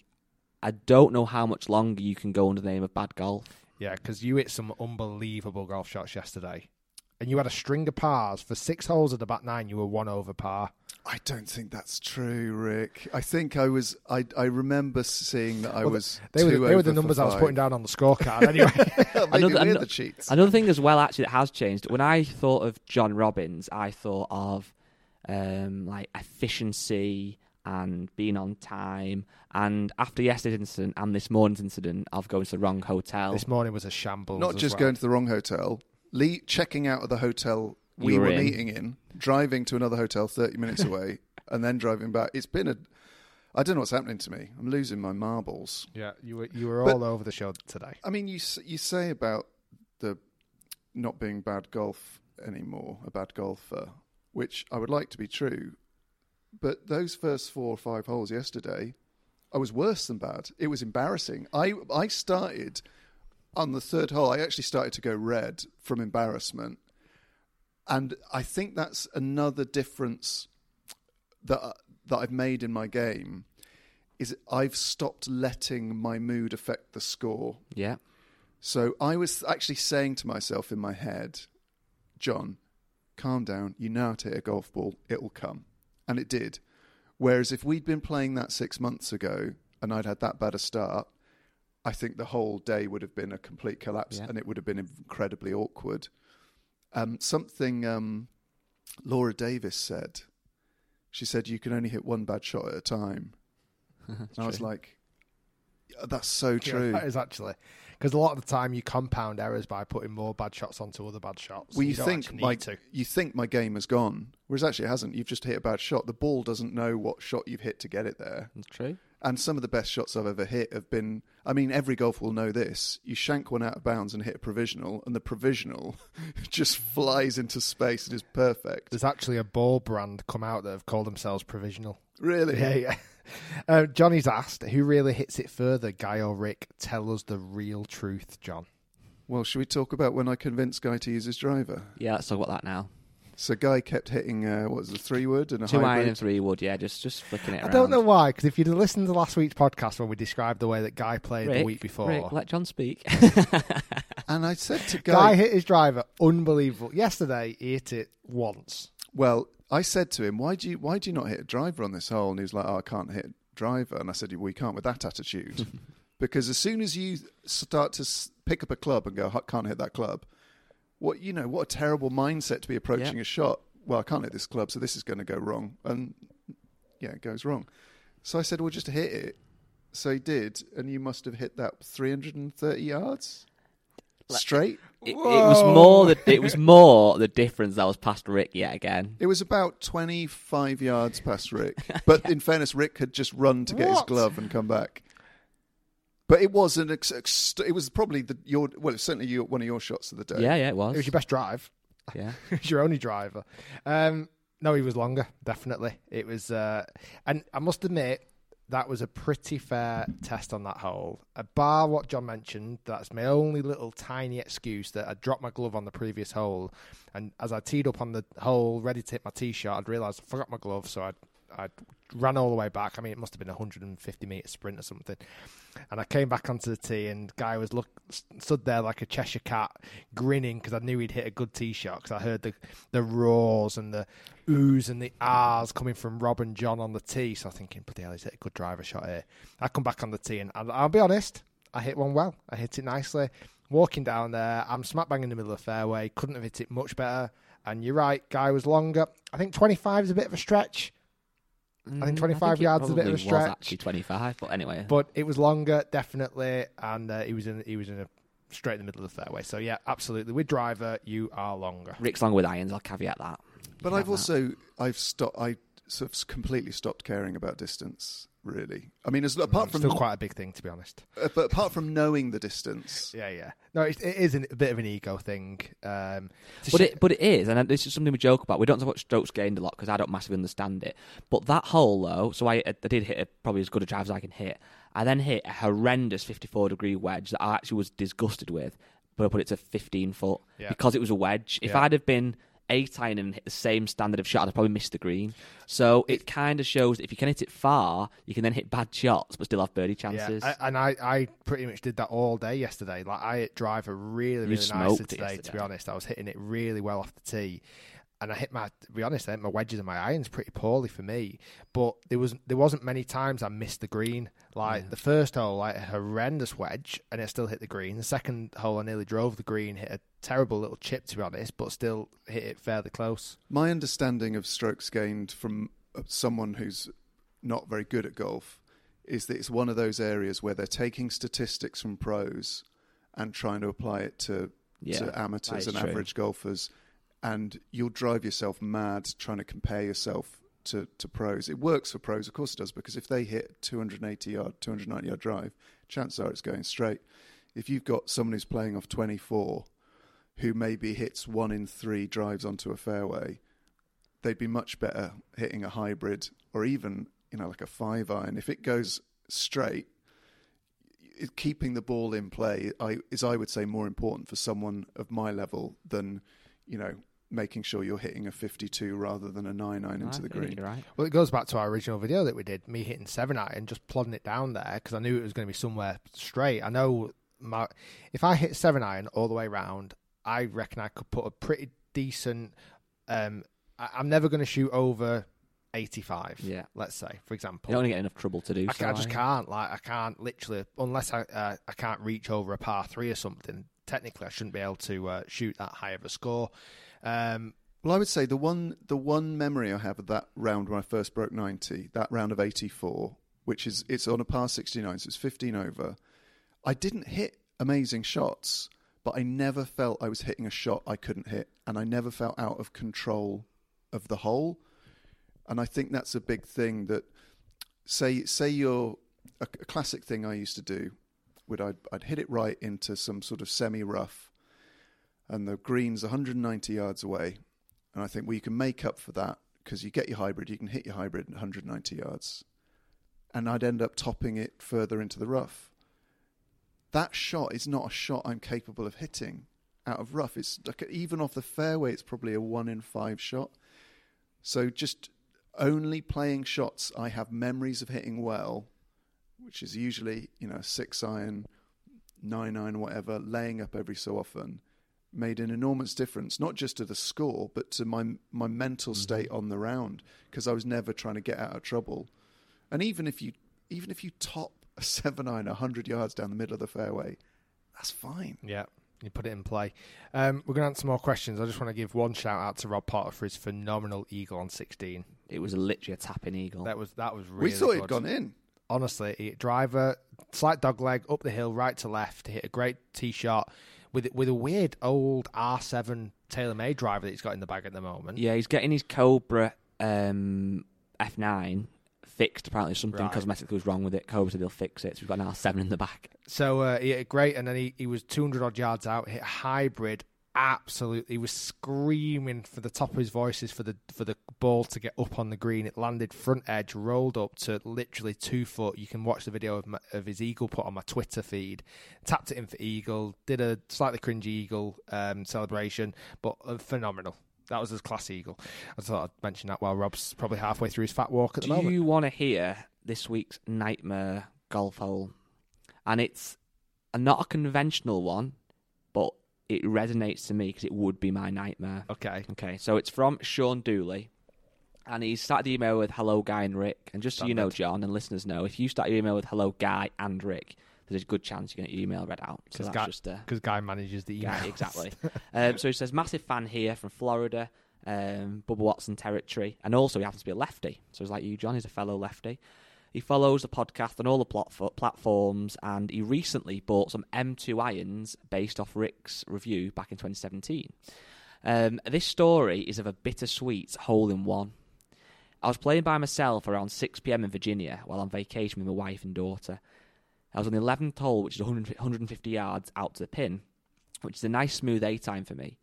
I don't know how much longer you can go under the name of bad golf. Yeah, because you hit some unbelievable golf shots yesterday. And you had a string of pars. For six holes at the back nine, you were one over par. I don't think that's true, Rick. I think I was. I I remember seeing that I Well, was. They were, two they were over the numbers I was putting down on the scorecard anyway. Maybe Another- we're the cheats. Another thing as well, actually, that has changed. When I thought of John Robins, I thought of um, like efficiency and being on time. And after yesterday's incident and this morning's incident of going to the wrong hotel, this morning was a shambles. Not as just well. going to the wrong hotel, le- checking out of the hotel we You were were in. meeting in, driving to another hotel thirty minutes away, and then driving back. It's been a. I don't know what's happening to me. I'm losing my marbles. Yeah, you were you were But- all over the show today. I mean, you s- you say about the not being bad golf anymore, a bad golfer, which I would like to be true, but those first four or five holes yesterday, I was worse than bad. It was embarrassing. I I started on the third hole. I actually started to go red from embarrassment, and I think that's another difference that that I've made in my game. Is I've stopped letting my mood affect the score. yeah, So I was actually saying to myself in my head, John, calm down. You know how to hit a golf ball. It'll come. And it did. Whereas if we'd been playing that six months ago and I'd had that bad a start, I think the whole day would have been a complete collapse Yeah. and it would have been incredibly awkward. Um, something um, Laura Davies said. She said, You can only hit one bad shot at a time. And I was like, That's so true. that is actually because a lot of the time you compound errors by putting more bad shots onto other bad shots. Well, you, don't think my to. you think my game has gone, whereas actually it hasn't. You've just hit a bad shot. The ball doesn't know what shot you've hit to get it there. That's true. And some of the best shots I've ever hit have been. I mean, every golfer will know this. You shank one out of bounds and hit a provisional, and the provisional just flies into space and is perfect. There's actually a ball brand come out that have called themselves provisional. Really? Yeah, yeah. Uh, Johnny's asked, who really hits it further, Guy or Rick? Tell us the real truth, John. Well, should we talk about when I convinced Guy to use his driver? Yeah, let's talk about that now. So Guy kept hitting uh, what was it, a three wood and a Two hybrid. iron and three wood, yeah, just just flicking it I around. don't know why, because if you'd have listened to last week's podcast when we described the way that Guy played Rick, the week before, Rick, let John speak. And I said to Guy Guy, hit his driver unbelievable. Yesterday, he hit it once. well, I said to him, why do you why do you not hit a driver on this hole? And he was like, oh, I can't hit a driver. And I said, well, you can't with that attitude, because as soon as you start to pick up a club and go, I can't hit that club, what you know, what a terrible mindset to be approaching Yeah. a shot. Well, I can't hit this club, so this is going to go wrong, and yeah, it goes wrong. So I said, well, just hit it. So he did, and you must have hit that 330 yards straight. It, it was more the it was more the difference that was past Rick yet again. It was about 25 yards past Rick. But in fairness, Rick had just run to get his What? glove and come back. But it was an ex- ex- it was probably the your well, it's certainly your, one of your shots of the day. Yeah, yeah, it was. It was your best drive. yeah. it was your only driver. Um, no, he was longer, definitely. It was, uh, and I must admit, that was a pretty fair test on that hole. A bar what John mentioned, that's my only little tiny excuse that I dropped my glove on the previous hole, and as I teed up on the hole, ready to hit my tee shot, I'd realised I forgot my glove, so I I ran all the way back. I mean, it must have been a 150 metre sprint or something. And I came back onto the tee, and guy was look stood there like a Cheshire cat, grinning because I knew he'd hit a good tee shot. Because I heard the the roars and the oohs and the ahs coming from Rob and John on the tee. So I'm thinking, bloody hell, he's hit a good driver shot here. I come back on the tee, and I'll, I'll be honest, I hit one well. I hit it nicely. Walking down there, I'm smack bang in the middle of the fairway. Couldn't have hit it much better. And you're right, guy was longer. I think 25 is a bit of a stretch. I think Mm, 25 it yards is a bit of probably a was stretch. actually 25, but anyway. but it was longer, definitely, and uh, he was in he was in a straight in the middle of the fairway. So yeah, absolutely. With driver, you are longer. Rick's longer with irons, I'll caveat that. But I've that. also I've stopped I sort of completely stopped caring about distance. Really, I mean, as, apart from Still quite a big thing, to be honest. uh, but apart from knowing the distance, Yeah, yeah. No, it, it is an, a bit of an ego thing. Um, But sh- it, but it is, and this is something we joke about. We don't talk about strokes gained a lot because I don't massively understand it. But that hole, though, so I, I did hit a, probably as good a drive as I can hit. I then hit a horrendous 54 degree wedge that I actually was disgusted with, but I put it to 15 foot Yeah. because it was a wedge. If Yeah. I'd have been eight iron and hit the same standard of shot, I'd probably missed the green. So it kind of shows that if you can hit it far, you can then hit bad shots but still have birdie chances. Yeah, I, and I, I pretty much did that all day yesterday. Like I hit driver really, really nice today. To be honest, I was hitting it really well off the tee, and I hit my. To be honest, I hit my wedges and my irons pretty poorly for me. But there was there wasn't many times I missed the green. Like the first hole, like a horrendous wedge, and it still hit the green. The second hole, I nearly drove the green, hit a terrible little chip to be honest, but still hit it fairly close. my understanding of strokes gained from uh, someone who's not very good at golf is that it's one of those areas where they're taking statistics from pros and trying to apply it to, Yeah, to amateurs and true. average golfers, and you'll drive yourself mad trying to compare yourself to, to pros. It works for pros, of course it does, because if they hit 280 yard, 290 yard drive, chances are it's going straight. If you've got someone who's playing off 24 who maybe hits one in three drives onto a fairway, they'd be much better hitting a hybrid or even you know like a five iron. If it goes straight, keeping the ball in play I, is, I would say, more important for someone of my level than you know making sure you're hitting a 52 rather than a nine iron I into the green. Right. Well, it goes back to our original video that we did, me hitting seven iron, and just plodding it down there because I knew it was going to be somewhere straight. I know my if I hit seven iron all the way round, I reckon I could put a pretty decent. Um, I, I'm never going to shoot over eighty-five. Yeah. let's say, for example. You don't get enough trouble to do I, so. I just can't. Like I can't literally unless I uh, I can't reach over a par three or something. Technically, I shouldn't be able to uh, shoot that high of a score. Um, Well, I would say the one the one memory I have of that round when I first broke 90, that round of 84, which is it's on a par 69, so it's 15 over. I didn't hit amazing shots, but I never felt I was hitting a shot I couldn't hit, and I never felt out of control of the hole. And I think that's a big thing that say say you're a, a classic thing I used to do would I'd, I'd hit it right into some sort of semi rough, and the green's 190 yards away, and I think well you can make up for that because you get your hybrid, you can hit your hybrid 190 yards, and I'd end up topping it further into the rough. That shot is not a shot I'm capable of hitting out of rough. It's like even off the fairway, it's probably a one in five shot. So just only playing shots I have memories of hitting well, which is usually you know six iron, nine iron, whatever, laying up every so often, made an enormous difference. Not just to the score, but to my my mental state on the round because I was never trying to get out of trouble. And even if you even if you top a seven iron hundred yards down the middle of the fairway, that's fine. Yeah, you put it in play. Um, we're going to answer more questions. I just want to give one shout out to Rob Potter for his phenomenal eagle on 16. It was literally a tapping eagle. That was that was really we thought good. he'd gone in. Honestly, driver, slight dog leg up the hill, right to left. He hit a great tee shot with with a weird old R7 TaylorMade driver that he's got in the bag at the moment. Yeah, he's getting his Cobra um, F9 fixed. Apparently, something Right. cosmetically was wrong with it. Cobra said they'll fix it. So we've got an R7 in the back. So uh, it great, and then he, he was 200 odd yards out, hit a hybrid. Absolutely, he was screaming for the top of his voices for the for the ball to get up on the green. It landed front edge, rolled up to literally two foot. You can watch the video of, my, of his eagle put on my Twitter feed. Tapped it in for eagle, did a slightly cringy eagle um, celebration, but uh, phenomenal. That was his class eagle. I thought I'd mention that while Rob's probably halfway through his fat walk at the Do moment. you want to hear this week's nightmare golf hole? And it's a, not a conventional one, it resonates to me because it would be my nightmare. Okay. Okay, so it's from Sean Dooley. And he started the email with hello, Guy and Rick. And just so you know, Standard. John, and listeners know, if you start your email with hello, Guy and Rick, there's a good chance you're going to get your email read out. Because that's Guy, just uh, Guy manages the email. exactly. um, so he says, massive fan here from Florida, um, Bubba Watson territory, and also he happens to be a lefty. So he's like you, John. He's a fellow lefty. He follows the podcast on all the plot- platforms, and he recently bought some M2 irons based off Rick's review back in 2017. Um, this story is of a bittersweet hole in one. I was playing by myself around 6 pm in Virginia while on vacation with my wife and daughter. I was on the 11th hole, which is 100, 150 yards out to the pin, which is a nice smooth A time for me.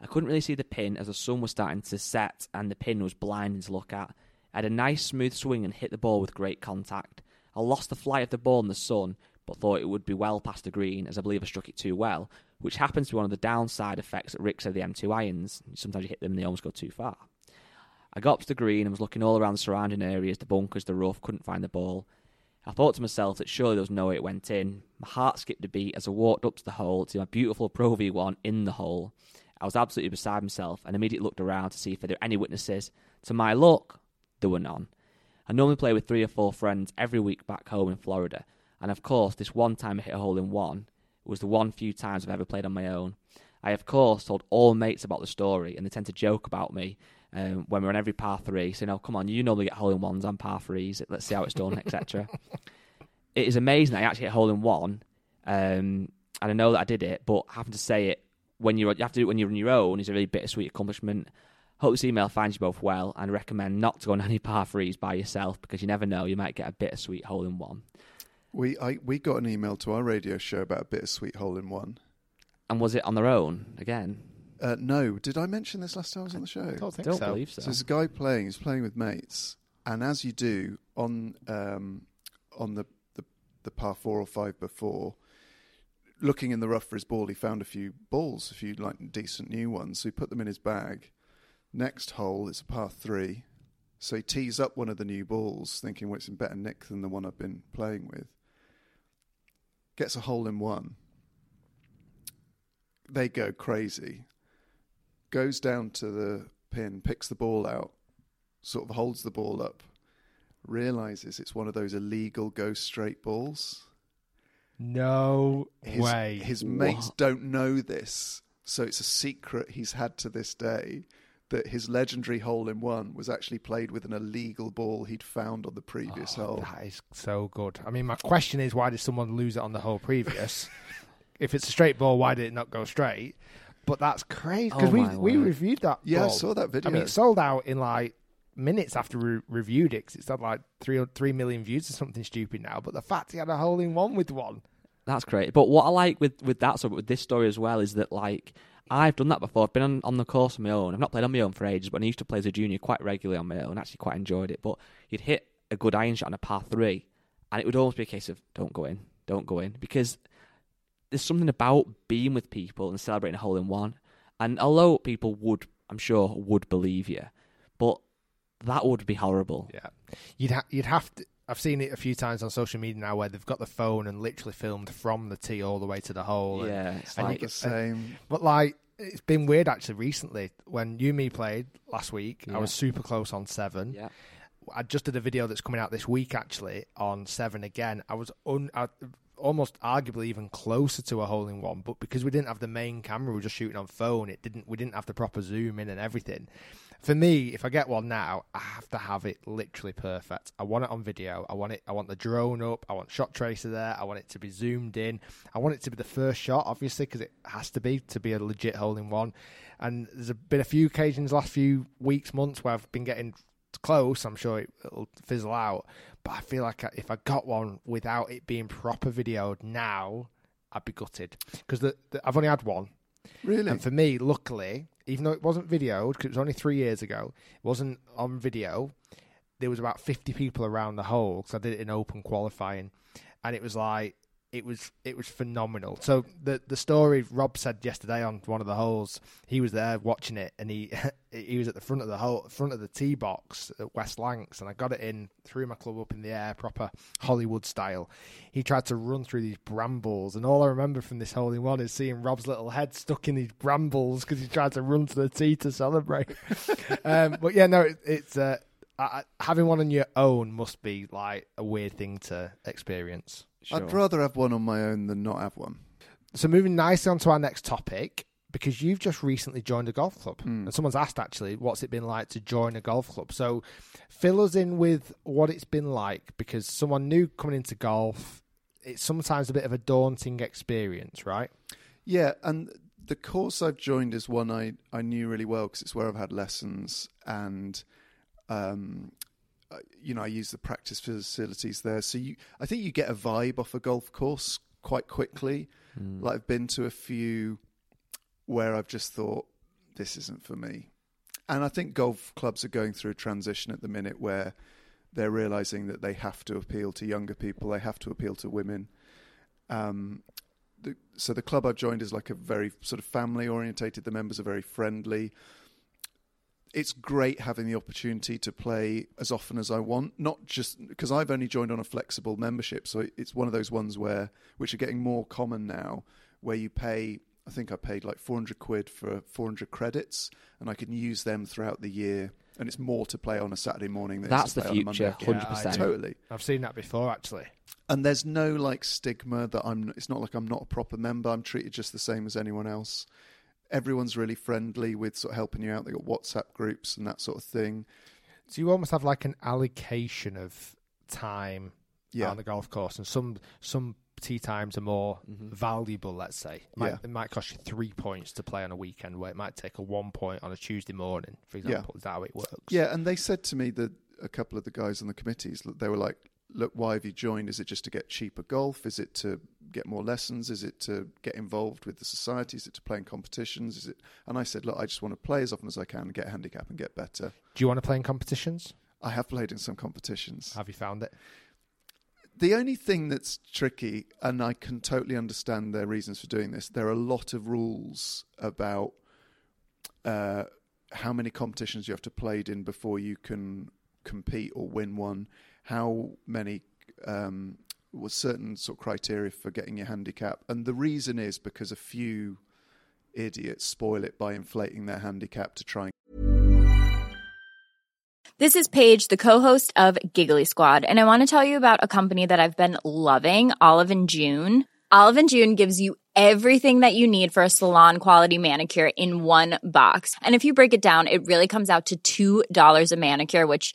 I couldn't really see the pin as the sun was starting to set and the pin was blinding to look at. I had a nice smooth swing and hit the ball with great contact. I lost the flight of the ball in the sun, but thought it would be well past the green as I believe I struck it too well, which happens to be one of the downside effects that Rick said of the M2 irons. Sometimes you hit them and they almost go too far. I got up to the green and was looking all around the surrounding areas, the bunkers, the rough, couldn't find the ball. I thought to myself that surely there was no way it went in. My heart skipped a beat as I walked up to the hole to my beautiful Pro V1 in the hole. I was absolutely beside myself and immediately looked around to see if there were any witnesses. To my luck, there were none. I normally play with three or four friends every week back home in Florida, and of course, this one time I hit a hole in one it was the one few times I've ever played on my own. I, of course, told all mates about the story, and they tend to joke about me um, when we're on every par three, saying, "Oh, come on, you normally get hole in ones on par threes. Let's see how it's done, etc." It is amazing that I actually hit a hole in one, um, and I know that I did it, but having to say it when you're you have to do it when you're on your own is a really bittersweet accomplishment. Hope this email finds you both well, and recommend not to go on any par threes by yourself because you never know, you might get a bittersweet hole in one. We I, we got an email to our radio show about a bittersweet hole in one. And was it on their own again? Uh, no, did I mention this last time I was on the show? I don't think Don't so. believe so. So there's a guy playing. He's playing with mates, and as you do on um, on the, the the par four or five before, looking in the rough for his ball, he found a few balls, a few like decent new ones. So he put them in his bag. Next hole is a par three, so he tees up one of the new balls, thinking, "Well, it's in better nick than the one I've been playing with." Gets a hole in one. They go crazy goes down to the pin, picks the ball out, sort of holds the ball up, realizes it's one of those illegal go straight balls. No His, way. His mates don't know this, so it's a secret he's had to this day that his legendary hole in one was actually played with an illegal ball he'd found on the previous Oh, hole. That is so good. I mean, my question is, why did someone lose it on the hole previous? if it's a straight ball, why did it not go straight? But that's crazy because Oh we my we reviewed that. Yeah, I saw that video. I mean, it sold out in like minutes after we reviewed it 'cause it's had like three three million views or something stupid now. But the fact he had a hole in one with one, That's great. But what I like with with that so with this story as well is that like I've done that before. I've been on, on the course on my own. I've not played on my own for ages, but I used to play as a junior quite regularly on my own. Actually, quite enjoyed it. But you'd hit a good iron shot on a par three, and it would almost be a case of don't go in, don't go in, because there's something about being with people and celebrating a hole in one. And although people would, I'm sure, would believe you, but that would be horrible. yeah, you'd ha- you'd have to. I've seen it a few times on social media now where they've got the phone and literally filmed from the tee all the way to the hole. and- Yeah, it's and like the same. But like, it's been weird actually recently. When you and me played last week, I was super close on seven. yeah. I just did a video that's coming out this week actually on seven again. I was un, I, almost arguably even closer to a hole in one, but because we didn't have the main camera, we were just shooting on phone. It didn't. We didn't have the proper zoom in and everything. For me, if I get one now, I have to have it literally perfect. I want it on video. I want it. I want the drone up. I want shot tracer there. I want it to be zoomed in. I want it to be the first shot, obviously, because it has to be to be a legit hole in one. And there's been a few occasions last few weeks, months where I've been getting close. I'm sure it, it'll fizzle out. But I feel like if I got one without it being proper videoed now, I'd be gutted because the, the, I've only had one. Really? And for me, luckily, even though it wasn't videoed, because it was only three years ago, it wasn't on video. There was about fifty people around the hole because I did it in open qualifying, and it was like it was it was phenomenal. So the the story Rob said yesterday on one of the holes, he was there watching it, and he he was at the front of the hole, front of the tee box at West Lancs, and I got it in, threw my club up in the air, proper Hollywood style. He tried to run through these brambles, and all I remember from this hole in one is seeing Rob's little head stuck in these brambles because he tried to run to the tee to celebrate. um, but yeah, no, it, it's uh, I- having one on your own must be like a weird thing to experience. Sure. I'd rather have one on my own than not have one. So moving nicely on to our next topic, because you've just recently joined a golf club, and someone's asked actually, what's it been like to join a golf club? So fill us in with what it's been like, because someone new coming into golf, it's sometimes a bit of a daunting experience, right? Yeah, and the course I've joined is one I, I knew really well because it's where I've had lessons and, um, you know, I use the practice facilities there. So you, I think you get a vibe off a golf course quite quickly. Like I've been to a few where I've just thought this isn't for me, and I think golf clubs are going through a transition at the minute where they're realizing that they have to appeal to younger people, they have to appeal to women. Um, the, so the club I've joined is like a very sort of family orientated. The members are very friendly. It's great having the opportunity to play as often as I want, not just because I've only joined on a flexible membership. So it's one of those ones where, which are getting more common now, where you pay. I think I paid like 400 quid for 400 credits, and I can use them throughout the year. And it's more to play on a Saturday morning than it is That's to the play on a Monday future, 100%. Totally I've seen that before actually. and there's no like stigma that I'm. It's not like I'm not a proper member. I'm treated just the same as anyone else. Everyone's really friendly with sort of helping you out. They got WhatsApp groups and that sort of thing. So you almost have like an allocation of time Yeah, on the golf course, and some some tee times are more mm-hmm. valuable. Let's say it might, Yeah. it might cost you three points to play on a weekend, where it might take a one point on a Tuesday morning, for Yeah. example. Is that how it works? yeah. And they said to me that a couple of the guys on the committees, they were like, "Look, why have you joined? Is it just to get cheaper golf? Is it to get more lessons? Is it to get involved with the society? Is it to play in competitions? Is it?" And I said, "Look, I just want to play as often as I can, get a handicap, and get better." Do you want to play in competitions? I have played in some competitions. Have you found it? The only thing that's tricky, and I can totally understand their reasons for doing this, there are a lot of rules about uh, how many competitions you have to played in before you can compete or win one, how many um, was certain sort of criteria for getting your handicap, and the reason is because a few idiots spoil it by inflating their handicap to try and This is Paige, the co-host of Giggly Squad, and I want to tell you about a company that I've been loving, Olive and June. Olive and June gives you everything that you need for a salon quality manicure in one box. And if you break it down, it really comes out to $2 a manicure, which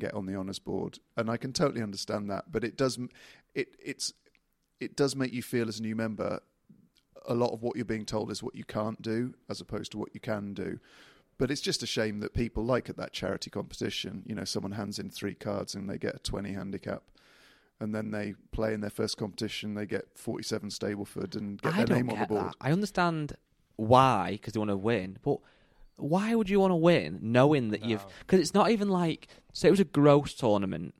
Get on the honours board, and I can totally understand that. But it does, it it's it does make you feel as a new member. A lot of what you're being told is what you can't do, as opposed to what you can do. But it's just a shame that people like at that charity competition. You know, someone hands in three cards and they get a 20 handicap, and then they play in their first competition. They get 47 Stableford and get I their don't name get on the board. that. I understand why because they want to win, but why would you want to win knowing that you've? Because it's not even like say it was a gross tournament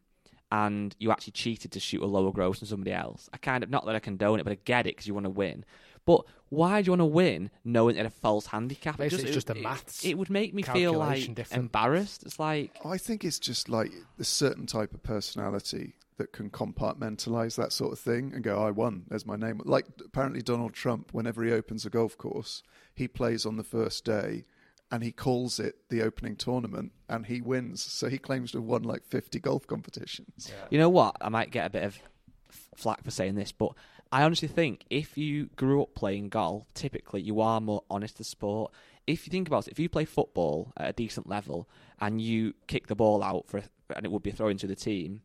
and you actually cheated to shoot a lower gross than somebody else. I kind of not that I condone it, but I get it because you want to win. But why do you want to win knowing it a false handicap? It Basically, it's just a it, maths It, would make me feel like difference. embarrassed. It's like I think it's just like a certain type of personality that can compartmentalize that sort of thing and go, I won, there's my name. Like apparently Donald Trump, whenever he opens a golf course, he plays on the first day and he calls it the opening tournament and he wins. So he claims to have won like 50 golf competitions. You know what? I might get a bit of f- flack for saying this, but I honestly think if you grew up playing golf, typically you are more honest to sport. If you think about it, if you play football at a decent level and you kick the ball out for, and it would be thrown to the team,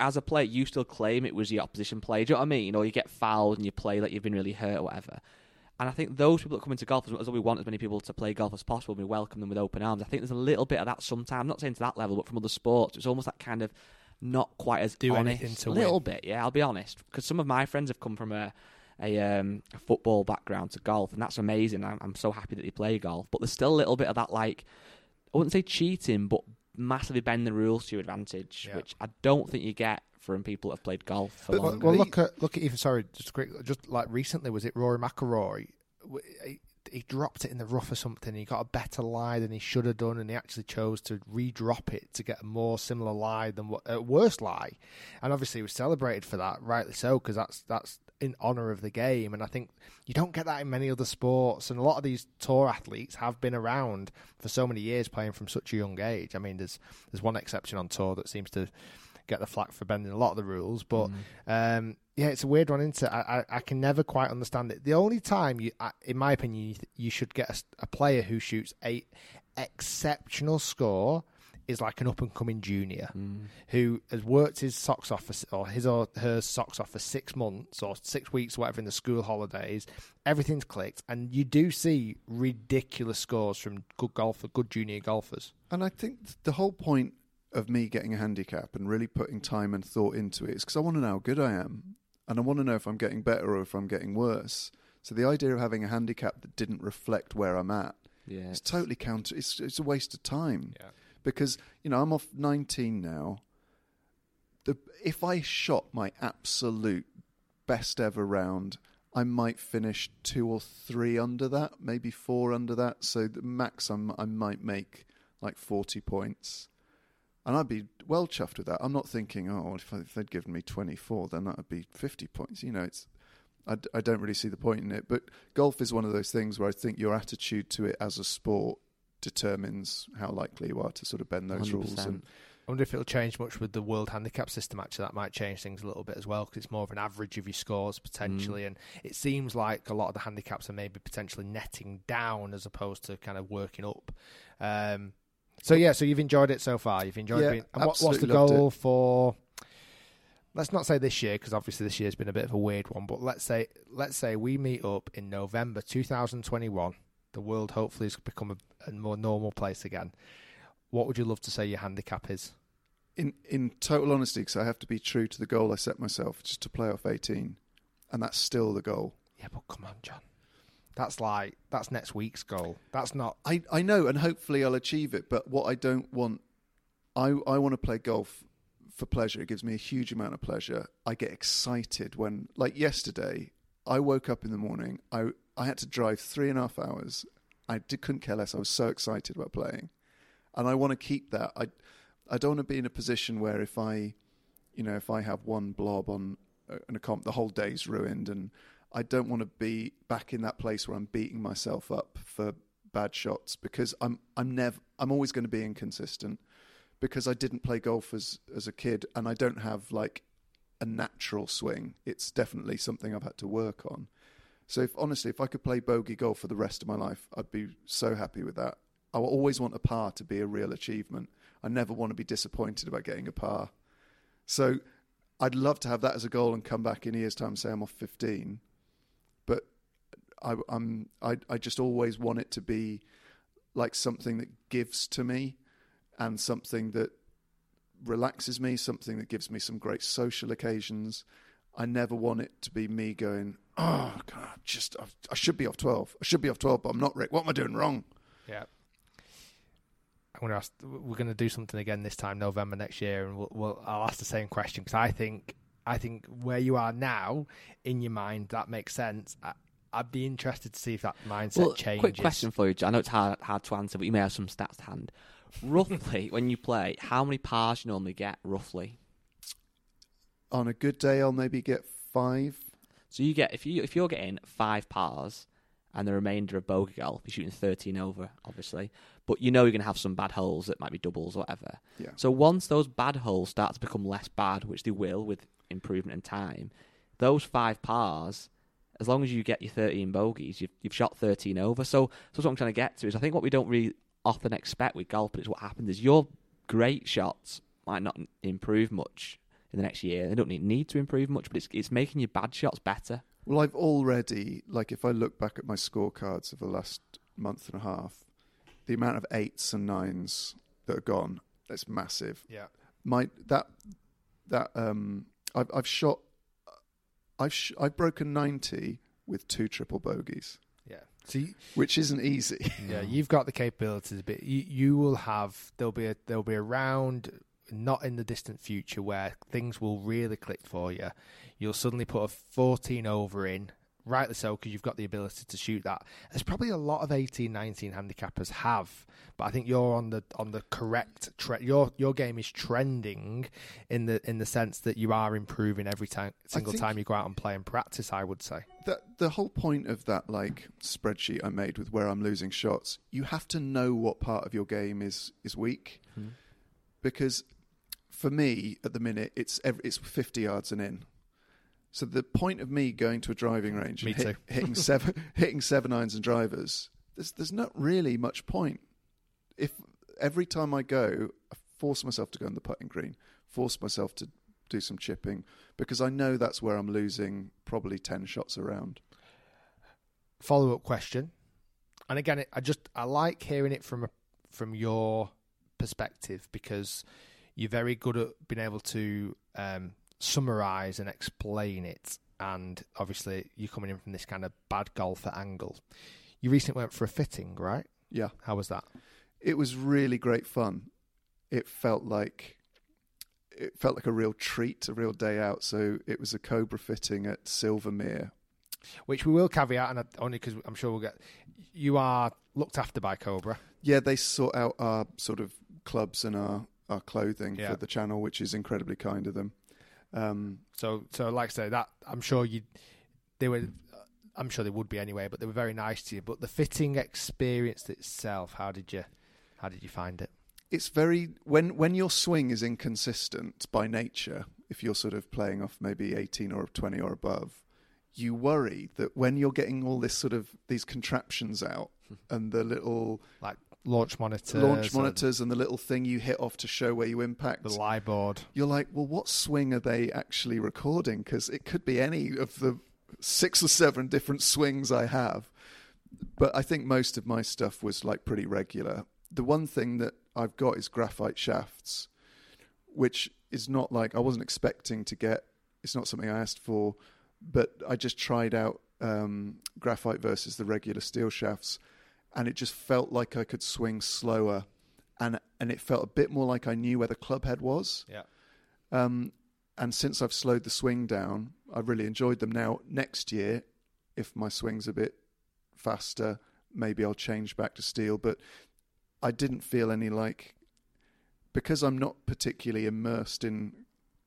as a player, you still claim it was your opposition player. Do you know what I mean? Or you get fouled and you play like you've been really hurt or whatever. And I think those people that come into golf, as we want as many people to play golf as possible, we welcome them with open arms. I think there's a little bit of that sometimes. I'm not saying to that level, but from other sports, it's almost that kind of not quite as Do honest. anything to it. a little win. bit, yeah. I'll be honest, because some of my friends have come from a a, um, a football background to golf, and that's amazing. I'm, I'm so happy that they play golf, but there's still a little bit of that, like I wouldn't say cheating, but massively bend the rules to your advantage, Yeah. which I don't think you get from people that have played golf for But- Well, well, look at look at even sorry, just quick, just like recently was it Rory McIlroy? He, he dropped it in the rough or something. He got a better lie than he should have done, and he actually chose to re-drop it to get a more similar lie than what a worse lie. And obviously, he was celebrated for that, rightly so, because that's that's in honor of the game. And I think you don't get that in many other sports. And a lot of these tour athletes have been around for so many years, playing from such a young age. I mean, there's there's one exception on tour that seems to get the flack for bending a lot of the rules. But um, yeah, it's a weird one. Into I, I I can never quite understand it. The only time you, I- in my opinion, you, you should get a player who shoots a exceptional score is like an up and coming junior who has worked his socks off for, or his or her socks off for six months or six weeks, whatever, in the school holidays. Everything's clicked, and you do see ridiculous scores from good golfer, good junior golfers. And I think the whole point of me getting a handicap and really putting time and thought into it is because I want to know how good I am. And I want to know if I'm getting better or if I'm getting worse. So the idea of having a handicap that didn't reflect where I'm at Yeah, is totally counter. It's, it's a waste of time. Yeah. Because, you know, I'm off 19 now. The, if I shot my absolute best ever round, I might finish two or three under that, maybe four under that. So the max I'm, I might make like 40 points. And I'd be well chuffed with that. I'm not thinking, oh, if, I, if they'd given me 24, then that would be 50 points. You know, it's I, d- I don't really see the point in it. But golf is one of those things where I think your attitude to it as a sport determines how likely you are to sort of bend those rules. 100%. And I wonder if it'll change much with the world handicap system. Actually, that might change things a little bit as well because it's more of an average of your scores potentially, and it seems like a lot of the handicaps are maybe potentially netting down as opposed to kind of working up. Um, so yeah, so you've enjoyed it so far. You've enjoyed Yeah, being. And what, what's the goal for? Let's not say this year because obviously this year's been a bit of a weird one. But let's say let's say we meet up in November 2021. The world hopefully has become a, a more normal place again. What would you love to say your handicap is? in in total honesty, because I have to be true to the goal I set myself, just to play off 18, and that's still the goal. Yeah, but come on, John. That's like that's next week's goal. That's not. I, I know, and hopefully I'll achieve it. But what I don't want, I I want to play golf for pleasure. It gives me a huge amount of pleasure. I get excited when, like yesterday, I woke up in the morning. I I had to drive three and a half hours. I did, couldn't care less. I was so excited about playing, and I want to keep that. I I don't want to be in a position where if I, you know, if I have one blob on uh, an a comp, the whole day's ruined, and I don't want to be back in that place where I'm beating myself up for bad shots because I'm I'm never I'm always going to be inconsistent because I didn't play golf as as a kid and I don't have like a natural swing. It's definitely something I've had to work on. So if honestly, if I could play bogey golf for the rest of my life, I'd be so happy with that. I always want a par to be a real achievement. I never want to be disappointed about getting a par. So I'd love to have that as a goal and come back in a year's time and say I'm off 15. But I, I'm I, I just always want it to be like something that gives to me and something that relaxes me, something that gives me some great social occasions. I never want it to be me going, oh God, just I, I should be off 12. I should be off 12, but I'm not, Rick. What am I doing wrong? Yeah. I'm going to ask. We're going to do something again this time, November next year, and we'll, we'll I'll ask the same question because I think I think where you are now in your mind that makes sense. I, I'd be interested to see if that mindset Well, changes. quick question for you, John. I know it's hard, hard to answer, but you may have some stats to hand. Roughly, when you play, how many pars you normally get? Roughly. On a good day, I'll maybe get five. So you get if you if you're getting five pars and the remainder of bogey golf, you're shooting thirteen over, obviously. But you know you're going to have some bad holes that might be doubles or whatever. Yeah. So once those bad holes start to become less bad, which they will with improvement and time, those five pars, as long as you get your thirteen bogeys, you've you've shot thirteen over. So so what I'm trying to get to is I think what we don't really often expect with golf, but it's what happens is your great shots might not improve much in the next year. They don't need, need to improve much, but it's it's making your bad shots better. Well, I've already, like, if I look back at my scorecards of the last month and a half, the amount of eights and nines that are gone, that's massive. Yeah. My that that um, I've I've shot, I've sh- I've broken ninety with two triple bogeys, Yeah. So you, which isn't easy. yeah, you've got the capabilities, but you, you will have there'll be a there'll be a round not in the distant future where things will really click for you. You'll suddenly put a 14 over in, rightly so, because you've got the ability to shoot that. There's probably a lot of 18, 19 handicappers have, but I think you're on the on the correct tre- your your game is trending in the in the sense that you are improving every time single time you go out and play and practice. I would say. that the whole point of that like spreadsheet I made with where I'm losing shots, you have to know what part of your game is is weak, hmm. because for me at the minute it's it's 50 yards and in. So the point of me going to a driving range and hit- hitting seven hitting seven irons and drivers, there's there's not really much point. If every time I go, I force myself to go on the putting green, force myself to do some chipping because I know that's where I'm losing probably ten shots around. Follow up question, and again, it, I just I like hearing it from a, from your perspective because you're very good at being able to um, summarize and explain it. And obviously, you're coming in from this kind of bad golfer angle. You recently went for a fitting, right? Yeah, How was that? it was really great fun. It felt like it felt like a real treat, a real day out. So it was a Cobra fitting at Silvermere. Which we will caveat, and only because I'm sure we'll get. You are looked after by Cobra. Yeah, they sort out our sort of clubs and our, our clothing Yeah. for the channel, which is incredibly kind of them. Um, So, so like I say, that I'm sure you, they were, I'm sure they would be anyway, but they were very nice to you. But the fitting experience itself, how did you, how did you find it? it's very when when your swing is inconsistent by nature if you're sort of playing off maybe 18 or 20 or above you worry that when you're getting all this sort of these contraptions out and the little Like launch monitors, launch and monitors and the little thing you hit off to show where you impact. The lie board. you're like well what swing are they actually recording? Because it could be any of the six or seven different swings i have. But i think most of my stuff was like pretty regular. The one thing that i've got is graphite shafts which is not like i wasn't expecting to get. It's not something i asked for. But i just tried out um, graphite versus the regular steel shafts and it just felt like i could swing slower and and it felt a bit more like i knew where the club head was Yeah. um, and since I've slowed the swing down, I've really enjoyed them. Now, next year, if my swing's a bit faster, maybe I'll change back to steel. But I didn't feel any like, because I'm not particularly immersed in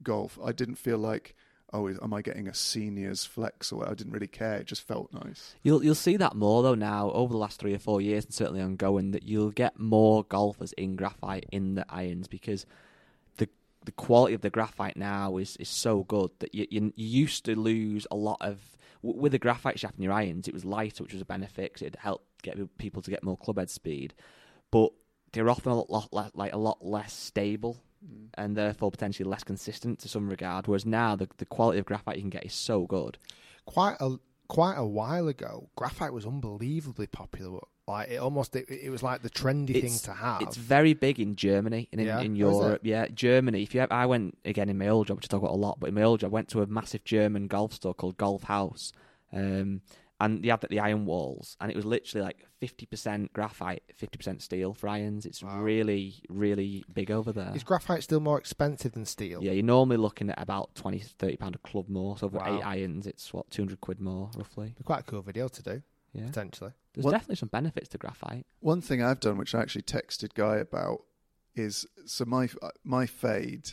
golf, I didn't feel like, oh, am I getting a senior's flex or? I didn't really care. It just felt nice. You'll you'll see that more though now over the last three or four years, and certainly ongoing. That you'll get more golfers in graphite in the irons because the the quality of the graphite now is, is so good that you, you you used to lose a lot of with the graphite shaft in your irons. It was lighter, which was a benefit 'cause it helped get people to get more club head speed, but they're often a lot, lot like a lot less stable and therefore potentially less consistent to some regard. Whereas now the the quality of graphite you can get is so good. Quite a quite a while ago, graphite was unbelievably popular. Like it almost, it, it was like the trendy thing to have. It's very big in Germany and in, Yeah? in Europe. Yeah, Germany. If you, have, I went again in my old job, which I talk about a lot, but in my old job, I went to a massive German golf store called Golf House, um, and they had the iron walls, and it was literally like fifty percent graphite, fifty percent steel for irons. It's Wow. really, really big over there. Is graphite still more expensive than steel? Yeah, you're normally looking at about 20 30 pound a club more. So for Wow. eight irons, it's what two hundred quid more roughly. Quite a cool video to do, Yeah, potentially. there's What- definitely some benefits to graphite. One thing I've done, which I actually texted Guy about, is so my uh, my fade.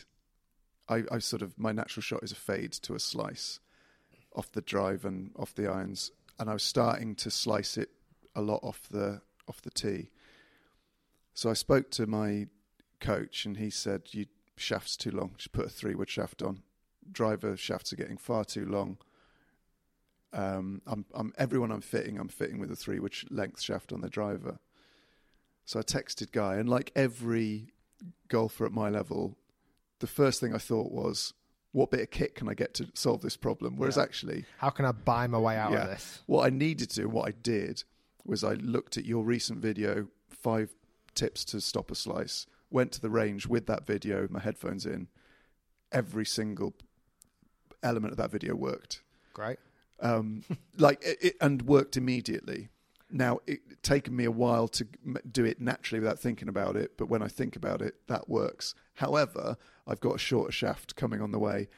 I, I sort of my natural shot is a fade to a slice off the drive and off the irons, and I was starting to slice it a lot off the off the tee. So I spoke to my coach, and he said, "You shaft's too long. Just put a three wood shaft on. Driver shafts are getting far too long." Um, I'm, I'm everyone I'm fitting. I'm fitting with a three wood length shaft on the driver. So I texted Guy, and like every golfer at my level, the first thing I thought was, "What bit of kit can I get to solve this problem?" Whereas Yeah. actually, How can I buy my way out Yeah. of this? what I needed to, what I did, was I looked at your recent video, five tips to stop a slice. Went to the range with that video, my headphones in. Every single element of that video worked Great. um, like it, it, and worked immediately. Now it taken me a while to do it naturally without thinking about it, but when I think about it, that works. However, I've got a shorter shaft coming on the way,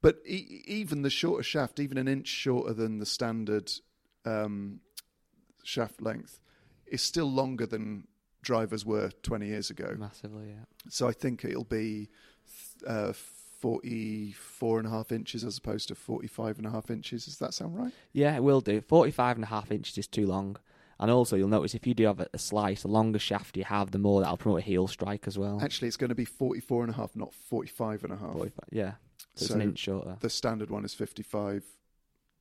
but e- even the shorter shaft, even an inch shorter than the standard um, shaft length, is still longer than drivers were 20 years ago. Massively, yeah. So I think it'll be uh, 44 and a half inches as opposed to 45 and a half inches. Does that sound right? Yeah, it will do. 45 and a half inches is too long. And also, you'll notice if you do have a, a slice, the longer shaft you have, the more that'll promote a heel strike as well. Actually, it's going to be 44 and a half, not 45 and a half. 45, yeah. So, it's an inch shorter. The standard one is 55.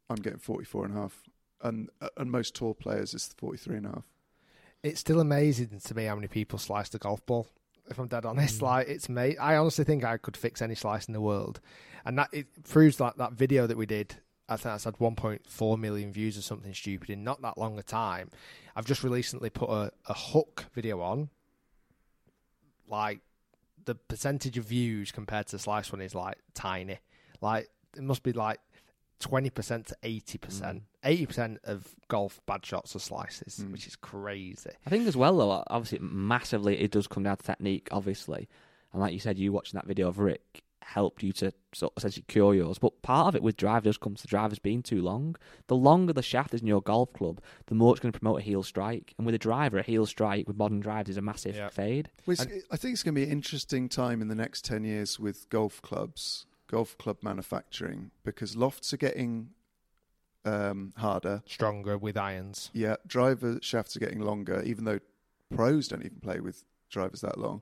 I'm getting 44 and a half. And, uh, and most tour players is 43 and a half. it's still amazing to me how many people slice the golf ball. If I'm dead honest, Mm. like it's me. I honestly think I could fix any slice in the world, and that it proves that that video that we did. I think that's had 1.4 million views or something stupid in not that long a time. I've just recently put a, a hook video on. Like the percentage of views compared to the slice one is like tiny. Like it must be like 20% to 80%. 80% of golf bad shots are slices, hmm. which is crazy. I think as well, though, obviously, massively, it does come down to technique, obviously. And like you said, you watching that video of Rick helped you to sort of essentially cure yours. But part of it with drive does come to the drivers being too long. The longer the shaft is in your golf club, the more it's going to promote a heel strike. And with a driver, a heel strike with modern drives is a massive Yeah. fade. Well, it's- I think it's going to be an interesting time in the next 10 years with golf clubs, golf club manufacturing, because lofts are getting um, harder. Stronger with irons. Yeah, driver shafts are getting longer, even though pros don't even play with drivers that long.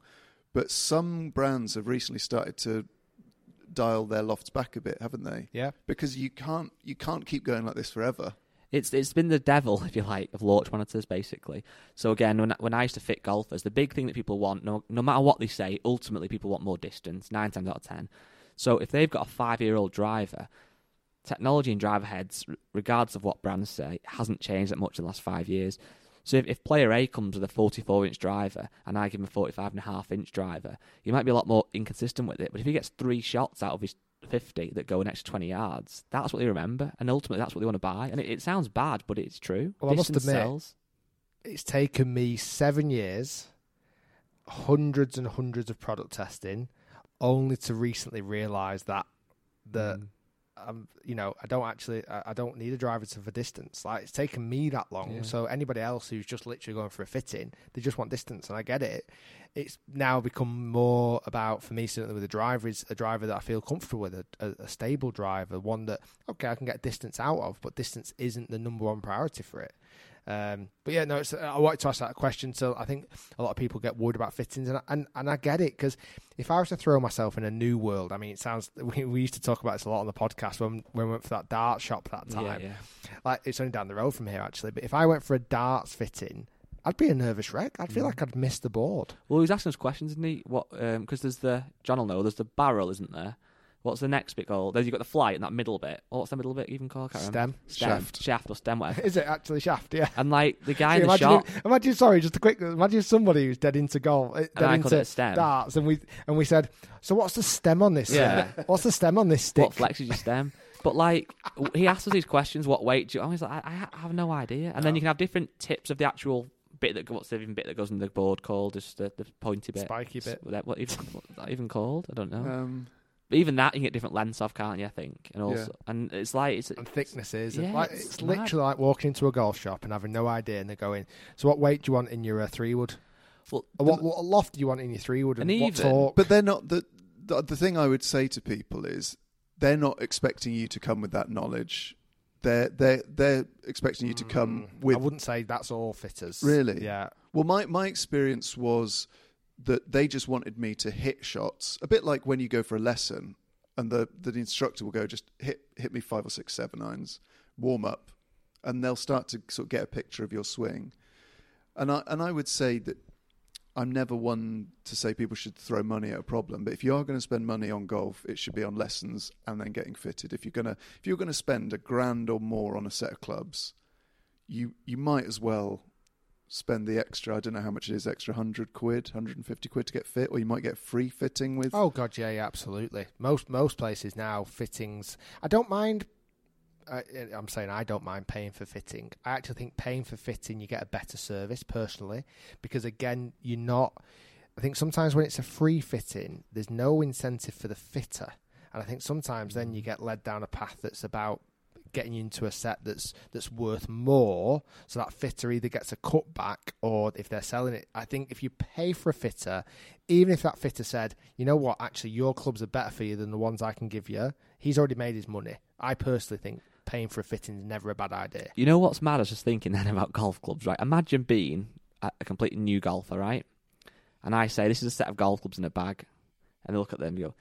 But some brands have recently started to dial their lofts back a bit, haven't they? Yeah. Because you can't you can't keep going like this forever. It's it's been the devil, if you like, of launch monitors, basically. So again, when when I used to fit golfers, the big thing that people want, no no matter what they say, ultimately people want more distance. Nine times out of ten. So if they've got a five year old driver, technology in driver heads, regardless of what brands say, hasn't changed that much in the last five years. So if, if player A comes with a 44 inch driver and I give him a 45 and a half inch driver, he might be a lot more inconsistent with it. But if he gets three shots out of his 50 that go an extra 20 yards, that's what they remember. And ultimately, that's what they want to buy. And it, it sounds bad, but it's true. Well, I must admit- sells. It's taken me seven years, hundreds and hundreds of product testing, only to recently realise that the um, you know, I don't actually, I, don't need a driver to for distance. Like it's taken me that long. Yeah. So anybody else who's just literally going for a fitting, they just want distance, and I get it. It's now become more about for me certainly with a driver is a driver that I feel comfortable with, a, a, a stable driver, one that okay I can get distance out of, but distance isn't the number one priority for it. Um, but yeah, no, it's, uh, I wanted to ask that question. So I think a lot of people get worried about fittings, and I- and, and I get it because if I was to throw myself in a new world, I mean, it sounds we, we used to talk about this a lot on the podcast when when we went for that dart shop that time. Yeah, yeah. Like it's only down the road from here actually, but if I went for a darts fitting, I'd be a nervous wreck. I'd feel mm. like I'd miss the board. Well, he was asking us questions, isn't he? What? Um, because there's the John will know. There's the barrel, isn't there? What's the next bit called? There's you got the flight and that middle bit. Oh, what's the middle bit even called? I can't remember. Stem. Stem. Shaft. shaft or stem, whatever. Is it actually shaft? Yeah. and like the guy See, in the imagine, shop. if- imagine, sorry, just a quick. Imagine somebody who's dead into golf, uh, dead I into it stem. darts, and we and we said, so what's the stem on this? Yeah. what's the stem on this stick? What flexes your stem? But like he asked us these questions. What weight do you? I was like, I, I have no idea. And then you can have different tips of the actual bit that what's the even bit that goes in the board called? Just the, the pointy bit, Spiky bit. What, what even what's that even called? I don't know. Um, but even that you can get different lengths off, can't you? I think, and also, and it's like it's and thicknesses. Yeah, and like, it's it's, literally like walking into a golf shop and having no idea, and they're going, "So what weight do you want in your uh, three wood? well, Or what, what loft do you want in your three wood? And, And what even- torque?" but they're not the, the the thing I would say to people is they're not expecting you to come with that knowledge. They're they they're expecting you to come Mm, with I wouldn't say that's all fitters. Really? Yeah. Well, my, my experience was that they just wanted me to hit shots, a bit like when you go for a lesson and the, the instructor will go, just hit, hit me five or six seven irons, warm up, and they'll start to sort of get a picture of your swing. And I, and I would say that I'm never one to say people should throw money at a problem, but if you are going to spend money on golf, it should be on lessons and then getting fitted. If you're gonna if you're going to spend a grand or more on a set of clubs, you you might as well spend the extra. I don't know how much it is, extra hundred quid, hundred and fifty quid to get fit, or you might get free fitting with. Oh god, yeah, yeah, absolutely. Most most places now fittings. I don't mind. I, I'm saying I don't mind paying for fitting. I actually think paying for fitting you get a better service personally because again you're not. I think sometimes when it's a free fitting, there's no incentive for the fitter, and I think sometimes then you mm. get led down a path that's about getting into a set that's that's worth more so that fitter either gets a cutback or if they're selling it i think if you pay for a fitter even if that fitter said you know what actually your clubs are better for you than the ones i can give you he's already made his money i personally think paying for a fitting is never a bad idea You know what's mad? I was just thinking then about golf clubs, right? Imagine being a, a completely new golfer, right? And I say, this is a set of golf clubs in a bag. And they look at them and go,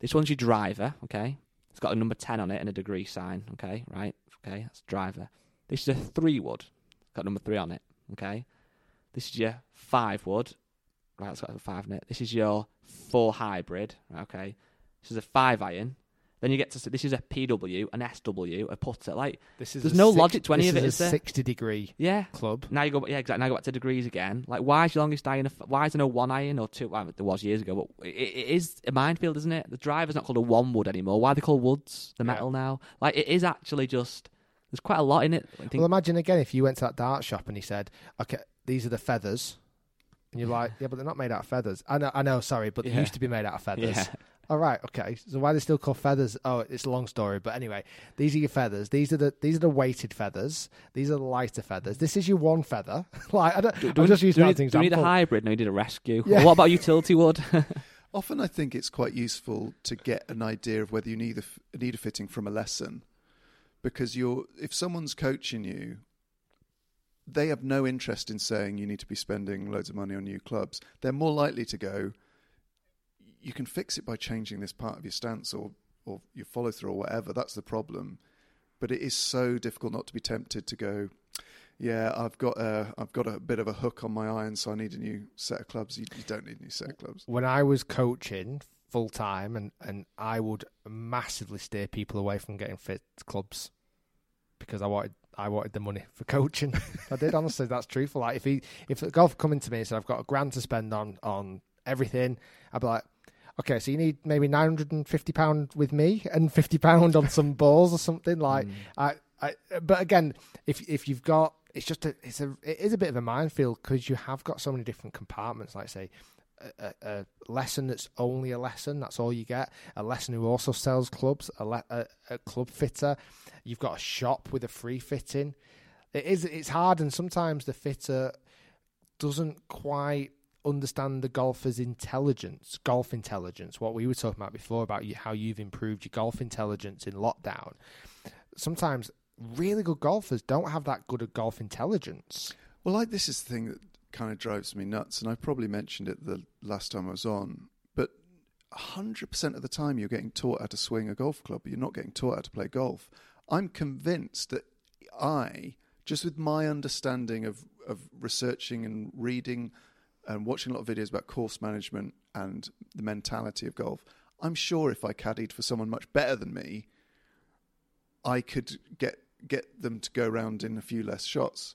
this one's your driver, okay? It's got a number 10 on it and a degree sign, okay? Right? Okay, that's driver. This is a three wood. Got number three on it, okay? This is your five wood. Right, let's go to five net. This is your four hybrid. Okay. This is a five iron. Then you get to this is a PW, an SW, a putter. Like This is There's no six- logic to any of it, is is a there? sixty degree yeah. club. Now you go, yeah, exactly. Now you go back to degrees again. Like, why is your longest iron? Why is there no one iron or two? Well, there was years ago, but it, it is a minefield, isn't it? The driver's not called a one wood anymore. Why are they called woods? The Yeah. metal now. Like, it is actually just. There's quite a lot in it. Well, imagine again if you went to that dart shop and he said, "Okay, these are the feathers," and you're like, "Yeah, but they're not made out of feathers." I know, I know, sorry, but they used to be made out of feathers. yeah, All right, okay. So why are they still called feathers? Oh, it's a long story, but anyway, these are your feathers. These are the these are the weighted feathers. These are the lighter feathers. This is your one feather. like I don't. do, I'm we, just do, using we that need, as an do we need a hybrid? No, you need a rescue. Yeah. Or what about utility wood? Often I think it's quite useful to get an idea of whether you need a, f- need a fitting from a lesson, because you're if someone's coaching you, they have no interest in saying you need to be spending loads of money on new clubs. They're more likely to go, you can fix it by changing this part of your stance or or your follow through or whatever. That's the problem. But it is so difficult not to be tempted to go. Yeah, I've got a I've got a bit of a hook on my iron, so I need a new set of clubs. You, you don't need a new set of clubs. when I was coaching full time, and and I would massively steer people away from getting fit clubs because I wanted I wanted the money for coaching. I did honestly. That's truthful. Like if he if a golf coming to me and said I've got a grand to spend on on everything, I'd be like. Okay, so you need maybe nine hundred and fifty pound with me and fifty pound on some balls or something like. Mm. I, I, but again, if if you've got, it's just a, it's a, it is a bit of a minefield because you have got so many different compartments. Like say, a, a, a lesson that's only a lesson. That's all you get. A lesson who also sells clubs. A, le, a, a club fitter. You've got a shop with a free fitting. It is. It's hard, and sometimes the fitter doesn't quite understand the golfer's intelligence, golf intelligence. What we were talking about before about you, how you've improved your golf intelligence in lockdown. Sometimes really good golfers don't have that good of golf intelligence. Well, like this is the thing that kind of drives me nuts, and I probably mentioned it the last time I was on. But hundred percent of the time, you're getting taught how to swing a golf club. but You're not getting taught how to play golf. I'm convinced that I, just with my understanding of of researching and reading and watching a lot of videos about course management and the mentality of golf, I'm sure if I caddied for someone much better than me, I could get get them to go round in a few less shots.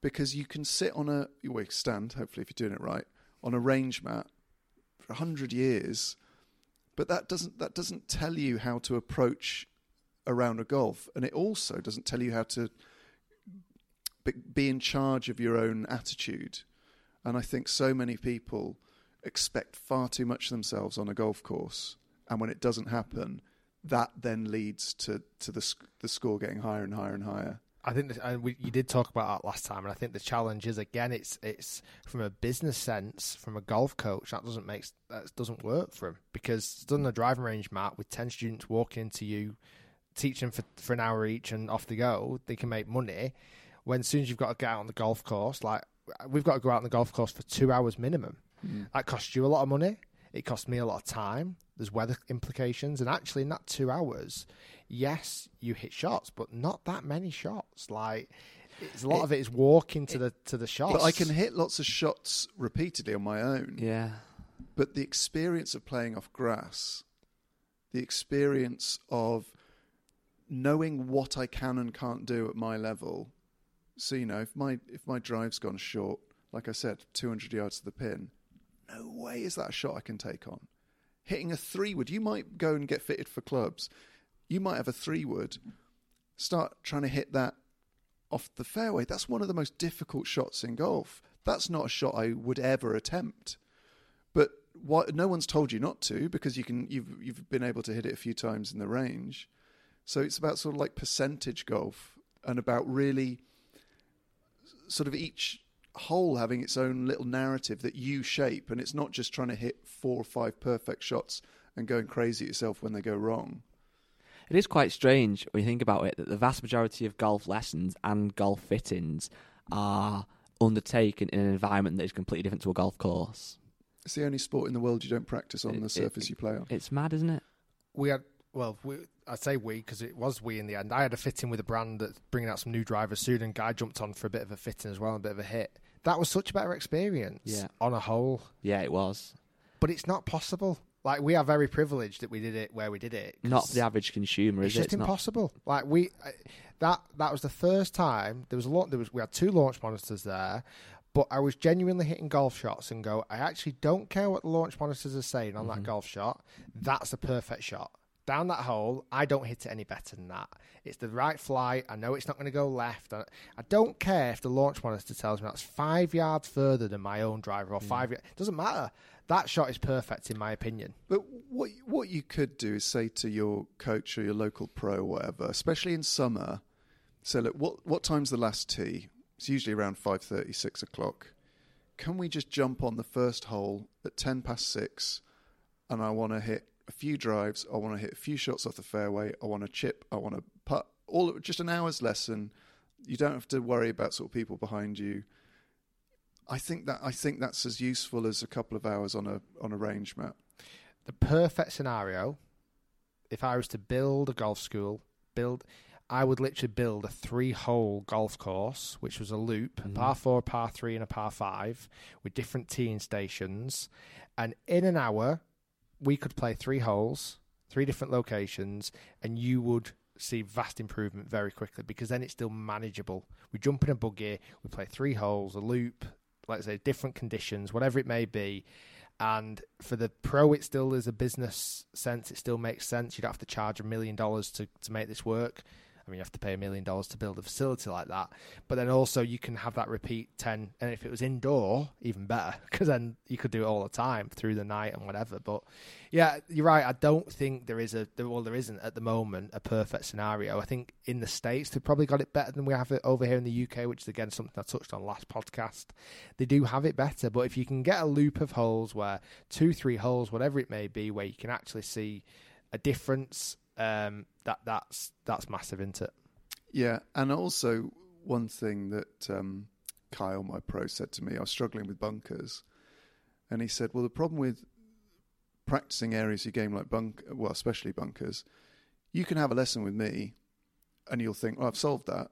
Because you can sit on a well, stand hopefully if you're doing it right on a range mat for 100 years but that doesn't that doesn't tell you how to approach a round of golf. And it also doesn't tell you how to be in charge of your own attitude and i think so many people expect far too much of themselves on a golf course and when it doesn't happen that then leads to to the the score getting higher and higher and higher I think, and we, you did talk about that last time, and I think the challenge is again, it's it's from a business sense, from a golf coach, that doesn't make that doesn't work for him because done a driving range mat with ten students walking into you, teaching for for an hour each, and off they go. They can make money. When as soon as you've got to get on the golf course, like we've got to go out on the golf course for two hours minimum. Hmm. That costs you a lot of money. It costs me a lot of time. There's weather implications, and actually, in that two hours, yes, you hit shots, but not that many shots. Like, it's, a lot It- of it is walking to the to the shots. but i can hit lots of shots repeatedly on my own yeah. but the experience of playing off grass, the experience of knowing what I can and can't do at my level. So you know, if my if my drive's gone short, like I said, 200 yards to the pin, no way is that a shot I can take on. Hitting a three wood, you might go and get fitted for clubs. You might have a three wood. Start trying to hit that off the fairway. That's one of the most difficult shots in golf. That's not a shot I would ever attempt but what no one's told you not to because you can you've you've been able to hit it a few times in the range so it's about sort of like percentage golf and about really sort of each hole having its own little narrative that you shape and it's not just trying to hit four or five perfect shots and going crazy at yourself when they go wrong It is quite strange when you think about it that the vast majority of golf lessons and golf fittings are undertaken in an environment that is completely different to a golf course. it's the only sport in the world you don't practice on It- the it- surface you play on It's mad, isn't it? we had well, we, I say we because it was we in the end. I had a fitting with a brand that's bringing out some new drivers soon, and guy jumped on for a bit of a fitting as well, and a bit of a hit. that was such a better experience Yeah. on a whole. Yeah, it was. But it's not possible. Like we are very privileged that we did it where we did it. Not the average consumer, It's is just it? It's not- impossible. Like we, I- that that was the first time there was a lot. There was we had two launch monitors there, but I was genuinely hitting golf shots and go. I actually don't care what the launch monitors are saying on Mm-hmm. that golf shot. That's a perfect shot. Down that hole, I don't hit it any better than that. It's the right flight. I know it's not going to go left. I, I don't care if the launch monitor tells me that's five yards further than my own driver or hmm. five. It doesn't matter. That shot is perfect in my opinion. But what what you could do is say to your coach or your local pro or whatever, especially in summer, say, look, what what time's the last tee? It's usually around 5.30, 6 o'clock. Can we just jump on the first hole at 10 past 6 and I want to hit a few drives, I want to hit a few shots off the fairway, I want to chip, I want to putt, all just an hour's lesson. You don't have to worry about sort of people behind you. I think that I think that's as useful as a couple of hours on a on a range mat. the perfect scenario if I was to build a golf school, build I would literally build a three hole golf course, which was a loop, a par mm-hmm. four, a par three, and a par five, with different teeing stations. And in an hour, we could play three holes, three different locations, and you would see vast improvement very quickly because then it's still manageable. We jump in a buggy, we play three holes, a loop, let's say different conditions, whatever it may be. And for the pro, it still is a business sense. It still makes sense. You don't have to charge a million dollars to to make this work. I mean, you have to pay a million dollars to build a facility like that. But then also you can have that repeat 10. And if it was indoor, even better, because then you could do it all the time through the night and whatever. But yeah, you're right. I don't think there is a, well, there isn't at the moment a perfect scenario. I think in the States, they've probably got it better than we have it over here in the UK, which is again something I touched on last podcast. They do have it better. But if you can get a loop of holes where two, three holes, whatever it may be, where you can actually see a difference, um, that that's that's massive, isn't it? Yeah, and also one thing that um, Kyle, my pro, said to me, I was struggling with bunkers, and he said, "Well, the problem with practicing areas of your game like bunk, well, especially bunkers, you can have a lesson with me, and you'll think, well, I've solved that.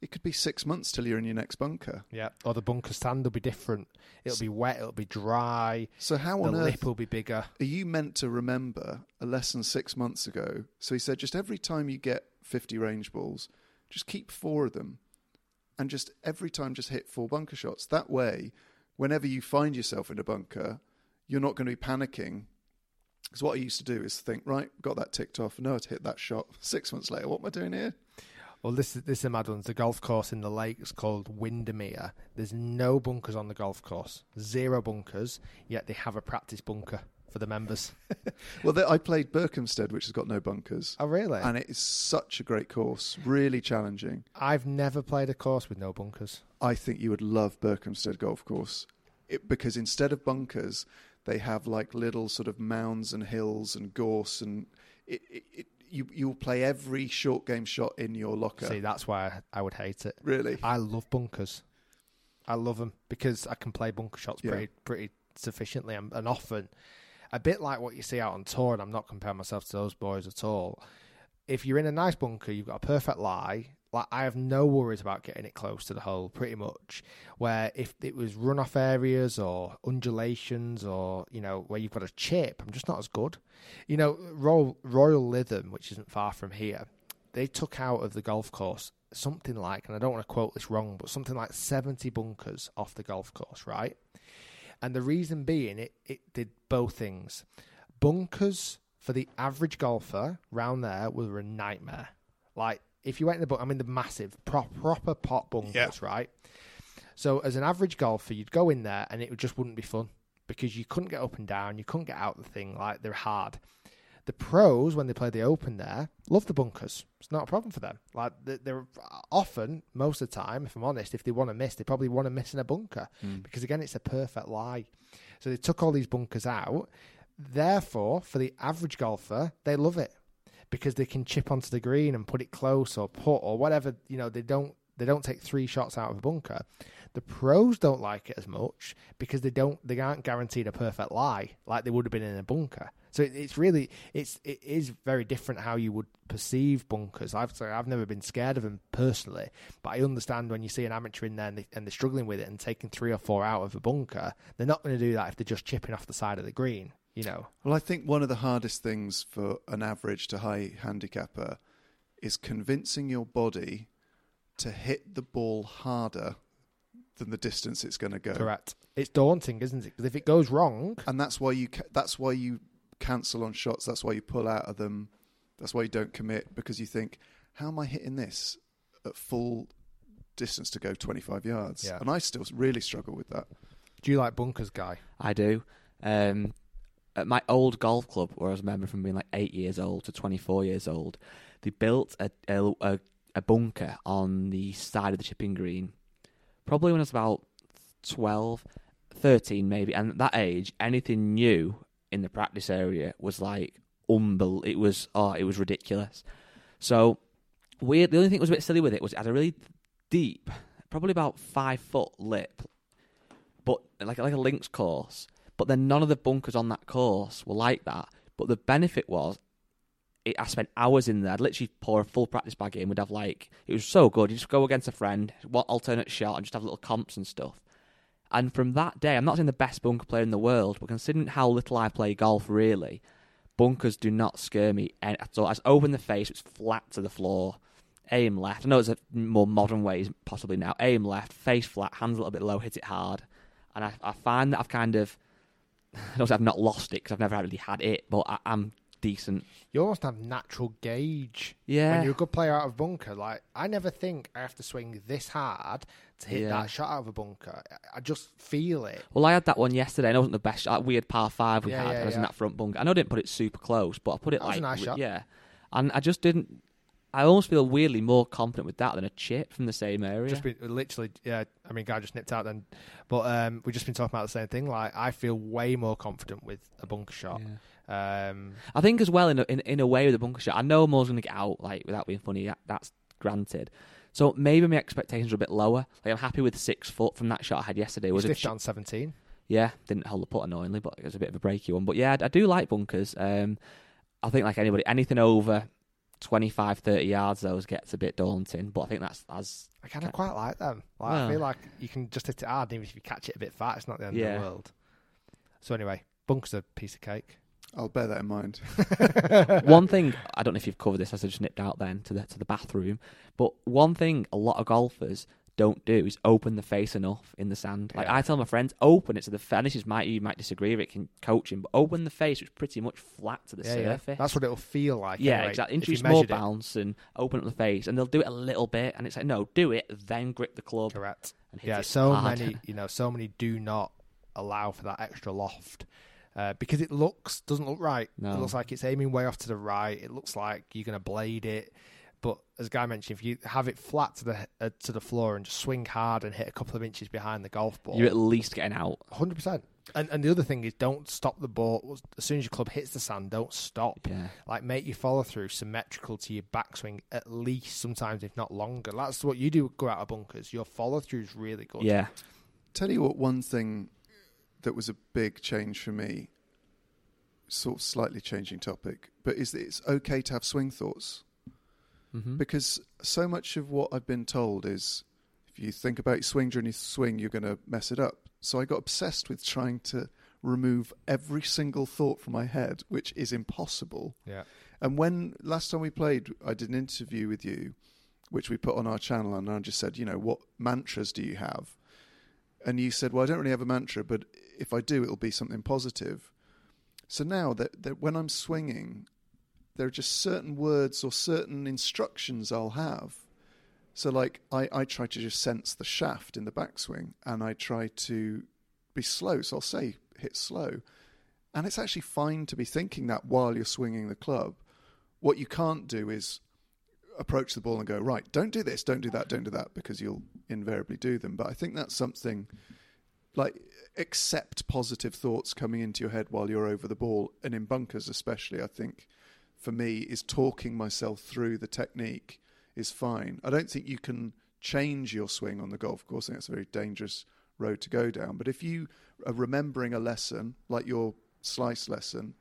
It could be six months till you're in your next bunker. Yeah. Or the bunker stand will be different. It'll be wet. It'll be dry. So how The on earth lip will be bigger. are you meant to remember a lesson six months ago? So he said, just every time you get 50 range balls, just keep four of them and just every time just hit four bunker shots. That way, whenever you find yourself in a bunker, you're not going to be panicking. Because what I used to do is think, right, got that ticked off, how to hit that shot. Six months later, what am I doing here? Well, this is this is a mad one. It's a golf course in the lakes called Windermere. There's no bunkers on the golf course, zero bunkers. Yet they have a practice bunker for the members. Well, I played Berkhamsted, which has got no bunkers. oh, really? And it is such a great course, really challenging. I've never played a course with no bunkers. I think you would love Berkhamsted Golf Course it, because instead of bunkers, they have like little sort of mounds and hills and gorse, and it, it, it, you you'll play every short game shot in your locker. See, that's why I, would hate it. Really? I love bunkers. I love them because I can play bunker shots Yeah. pretty pretty sufficiently and, and often. A bit like what you see out on tour, and I'm not comparing myself to those boys at all. If you're in a nice bunker, you've got a perfect lie. Like I have no worries about getting it close to the hole, pretty much. Where if it was runoff areas or undulations or you know where you've got a chip, I'm just not as good. You know, Royal, Royal Lytham, which isn't far from here, they took out of the golf course something like, and I don't want to quote this wrong, but something like 70 bunkers off the golf course, right? And the reason being, it, it did both things. Bunkers for the average golfer round there were a nightmare. Like, if you went in the book, I mean, the massive, pro- proper pot bunkers, right? So, as an average golfer, you'd go in there and it just wouldn't be fun because you couldn't get up and down, you couldn't get out the thing, like, they're hard. The pros, when they play the Open there, love the bunkers. It's not a problem for them. Like they- they're often, most of the time, if I'm honest, if they want to miss, they probably want to miss in a bunker mm. because again, it's a perfect lie. So they took all these bunkers out. Therefore, for the average golfer, they love it because they can chip onto the green and put it close or put or whatever. You know, they don't they don't take three shots out of a bunker. The pros don't like it as much because they don't they aren't guaranteed a perfect lie like they would have been in a bunker. So it, it's really it's it is very different how you would perceive bunkers. I've say I've never been scared of them personally, but I understand when you see an amateur in there and, they, and they're struggling with it and taking three or four out of a bunker, they're not going to do that if they're just chipping off the side of the green. You know, Well, I think one of the hardest things for an average to high handicapper is convincing your body to hit the ball harder than the distance it's going to go. correct. It's daunting, isn't it? Because if it goes wrong, And that's why you ca- that's why you cancel on shots. That's why you pull out of them. That's why you don't commit because you think, how am I hitting this at full distance to go 25 yards? Yeah. And I still really struggle with that. do you like bunkers, guy? I do. Um, at my old golf club, where I was a member from being like eight years old to 24 years old, they built a, a, a, bunker on the side of the chipping green. Probably when I was about 12, 13 maybe. And at that age, anything new in the practice area was like unbel. It was oh, it was ridiculous. So weird. The only thing that was a bit silly with it was it had a really deep, probably about five foot lip, but like like a links course. But then none of the bunkers on that course were like that. But the benefit was, it, I spent hours in there. I'd literally pour a full practice bag in. We'd have like it was so good. You just go against a friend, one alternate shot, and just have little comps and stuff. And from that day, I'm not saying the best bunker player in the world, but considering how little I play golf, really, bunkers do not scare me at all. I just open the face, it's flat to the floor, aim left. I know it's a more modern ways possibly now. Aim left, face flat, hands a little bit low, hit it hard. And I, I find that I've kind of, I don't say I've not lost it because I've never really had it, but I, I'm decent. You almost have natural gauge. Yeah. When you're a good player out of bunker, like I never think I have to swing this hard to hit Yeah. that shot out of a bunker. I- just feel it. Well, I had that one yesterday, and it wasn't the best shot. That weird par five we Yeah, had. yeah, I was in that front bunker. I know I didn't put it super close, but I put it That was like a nice re- shot. yeah. And I just didn't. I almost feel weirdly more confident with that than a chip from the same area. Just been literally, yeah. I mean, guy just nipped out then, but um, we've just been talking about the same thing. Like I feel way more confident with a bunker shot. Um, I think as well in a, in, in a way with a bunker shot. I know Moore's going to get out like without being funny. That, that's granted. So maybe my expectations are a bit lower. Like I'm happy with six foot from that shot I had yesterday. Was chi- down seventeen. Yeah, didn't hold the putt annoyingly, but it was a bit of a breaky one. But yeah, I, I do like bunkers. Um, I think like anybody, anything over 25, 30 yards, those gets a bit daunting. But I think that's as I kind of quite like them. Like, I feel like you can just hit it hard, even if you catch it a bit fat. It's not the end of the world. So anyway, bunker's a piece of cake. I'll bear that in mind. one thing. I don't know if you've covered this, as I just nipped out then to the to the bathroom. But one thing a lot of golfers don't do is open the face enough in the sand. Like Yeah. I tell my friends, open it to the face. This is might you might disagree with it, can coach him, but open the face, which is pretty much flat to the yeah, yeah. surface. That's what it'll feel like. Yeah, anyway, exactly. Introduce more it. bounce and open up the face, and they'll do it a little bit, and it's like, no, do it, then grip the club. Correct. And hit Yeah, so hard. many, you know, so many do not allow for that extra loft. Uh, because it looks doesn't look right. No. It looks like it's aiming way off to the right. It looks like you're going to blade it. But as Guy mentioned, if you have it flat to the uh, to the floor and just swing hard and hit a couple of inches behind the golf ball, You're at least getting out. hundred percent. And and the other thing is, don't stop the ball as soon as your club hits the sand. Don't stop. Yeah. Like make your follow through symmetrical to your backswing at least sometimes if not longer. That's what you do. With go out of bunkers. Your follow through is really good. Yeah. Tell you what, one thing that was a big change for me, sort of slightly changing topic, but is that it's okay to have swing thoughts. Hmm Because so much of what I've been told is if you think about your swing during your swing, you're going to mess it up. So I got obsessed with trying to remove every single thought from my head, which is impossible. Yeah. And when last time we played, I did an interview with you, which we put on our channel, and I just said, you know, what mantras do you have? And you said, well, I don't really have a mantra, but if I do, it'll be something positive. So now that, that when I'm swinging, there are just certain words or certain instructions I'll have. So, like, I, I try to just sense the shaft in the backswing, and I try to be slow. So I'll say hit slow. And it's actually fine to be thinking that while you're swinging the club. What you can't do is approach the ball and go, right, don't do this, don't do that, don't do that, because you'll invariably do them. But I think that's something like accept positive thoughts coming into your head while you're over the ball. And in bunkers, especially, I think for me, is talking myself through the technique is fine. I don't think you can change your swing on the golf course, I think it's a very dangerous road to go down. But if you are remembering a lesson, like your slice lesson,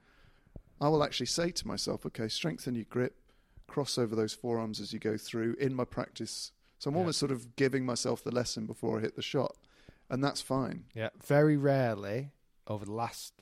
I will actually say to myself, okay, strengthen your grip, cross over those forearms as you go through in my practice. So I'm Yeah. almost sort of giving myself the lesson before I hit the shot. And that's fine. Yeah, very rarely over the last,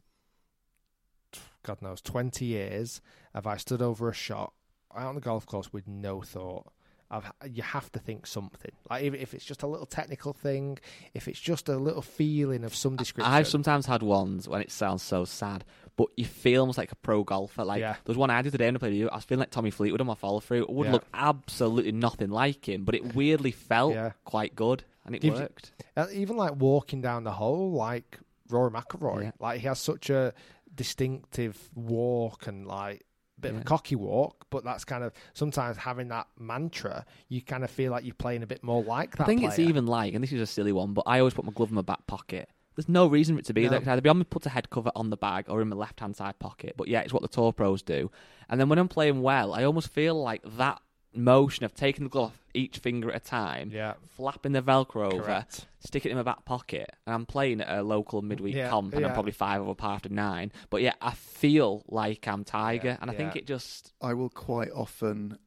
God knows, 20 years have I stood over a shot out on the golf course with no thought. I've, you have to think something. Like if, if it's just a little technical thing, if it's just a little feeling of some description. I've sometimes had ones when it sounds so sad, but you feel almost like a pro golfer. Like Yeah. there was one I did today when I played you. I was feeling like Tommy Fleetwood on my follow through. It would Yeah. look absolutely nothing like him, but it weirdly felt Yeah. quite good and it Gives worked. Uh, even like walking down the hole, like Rory McIlroy, like he has such a distinctive walk and like bit of a cocky walk, but that's kind of sometimes having that mantra, you kind of feel like you're playing a bit more like that. I think it's even like, and this is a silly one, but I always put my glove in my back pocket. There's no reason for it to be No. there. It either be on my put a head cover on the bag or in my left hand side pocket. But yeah, it's what the tour pros do. And then when I'm playing well, I almost feel like that motion of taking the glove off each finger at a time, Yeah. flapping the Velcro over, Correct. stick it in my back pocket, and I'm playing at a local midweek Yeah, comp, and yeah. I'm probably five over par after nine. But yeah, I feel like I'm Tiger, Yeah, and I think it just I will quite often,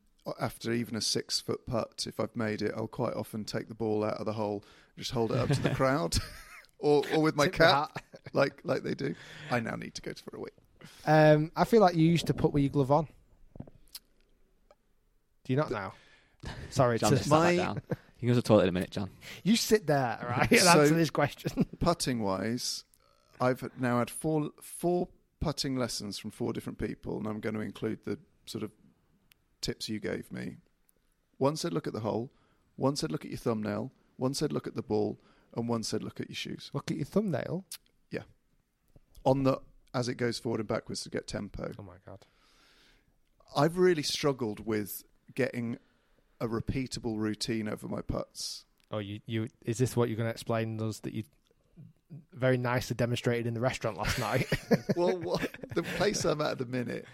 after even a six foot putt, if I've made it, I'll quite often take the ball out of the hole, just hold it up to the crowd, or, or with my Tip the like like they do. I now need to go for a week. Um, I feel like you used to put with your glove on. Do you not now? Sorry, John just my- down. You can go to the toilet in a minute, John. you sit there, right, and So- answer this question. Putting wise, I've now had four four putting lessons from four different people, and I'm going to include the sort of tips you gave me. One said look at the hole, one said look at your thumbnail, one said look at the ball, and one said look at your shoes. Look at your thumbnail. Yeah, on the as it goes forward and backwards to get tempo. Oh my god. I've really struggled with getting a repeatable routine over my putts. Oh, you, you is this what you're going to explain us that you very nicely demonstrated in the restaurant last night? well, what, the place I'm at at the minute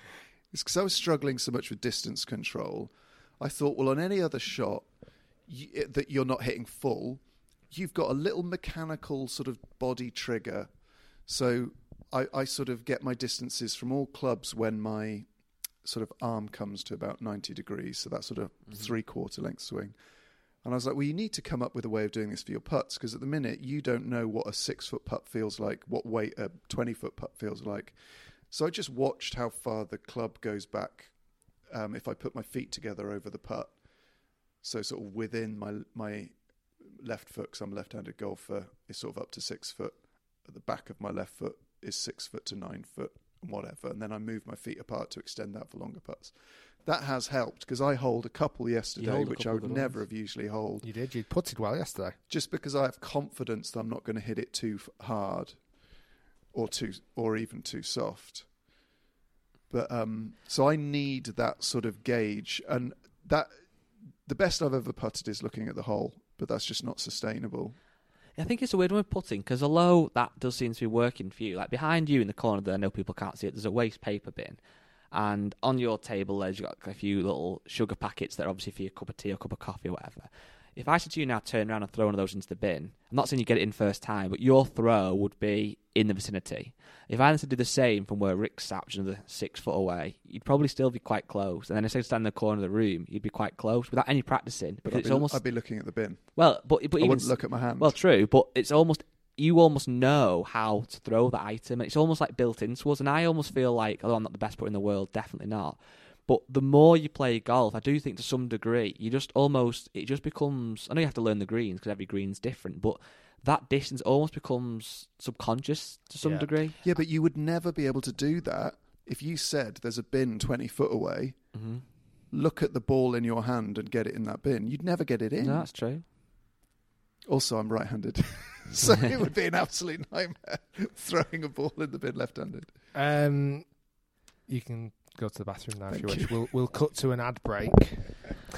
is because I was struggling so much with distance control. I thought, well, on any other shot y eh, that you're not hitting full, you've got a little mechanical sort of body trigger. So I, I sort of get my distances from all clubs when my sort of arm comes to about 90 degrees. So that sort of three quarter length swing. And I was like, well, you need to come up with a way of doing this for your putts because at the minute you don't know what a six foot putt feels like, what weight a 20 foot putt feels like. So I just watched how far the club goes back um, if I put my feet together over the putt. So sort of within my my left foot, because I'm a left-handed golfer, is sort of up to six foot. At the back of my left foot is six foot to nine foot, and whatever. And then I move my feet apart to extend that for longer putts. That has helped because I hold a couple yesterday, a which I would never ones. have usually hold you did. You putted well yesterday. just because I have confidence that I'm not going to hit it too hard or too or even too soft. But um, so I need that sort of gauge, and that the best I've ever putted is looking at the hole, but that's just not sustainable. I think it's a weird one with putting because although that does seem to be working for you, like behind you in the corner there, I know people can't see it. There's a waste paper bin, and on your table there's got a few little sugar packets that are obviously for your cup of tea or cup of coffee or whatever. If I said to you now, turn around and throw one of those into the bin, I'm not saying you get it in first time, but your throw would be in the vicinity. If I had to do the same from where Rick sat, which is another six foot away, you'd probably still be quite close. And then if I stand in the corner of the room, you'd be quite close without any practicing. But it's be, almost I'd be looking at the bin. well, but but I even wouldn't look at my hand. well, true, but it's almost you almost know how to throw that item. It's almost like built into us, and I almost feel like, although I'm not the best putter in the world, definitely not. But the more you play golf, I do think to some degree, you just almost it just becomes. I know you have to learn the greens because every green's different, but that distance almost becomes subconscious to some Yeah. degree. yeah, but you would never be able to do that if you said there's a bin 20 foot away. Mm-hmm. Look at the ball in your hand and get it in that bin. You'd never get it in. No, that's true. Also, I'm right-handed, so it would be an absolute nightmare throwing a ball in the bin left-handed. Um, you can go to the bathroom now if Thank you wish. We'll we'll cut to an ad break.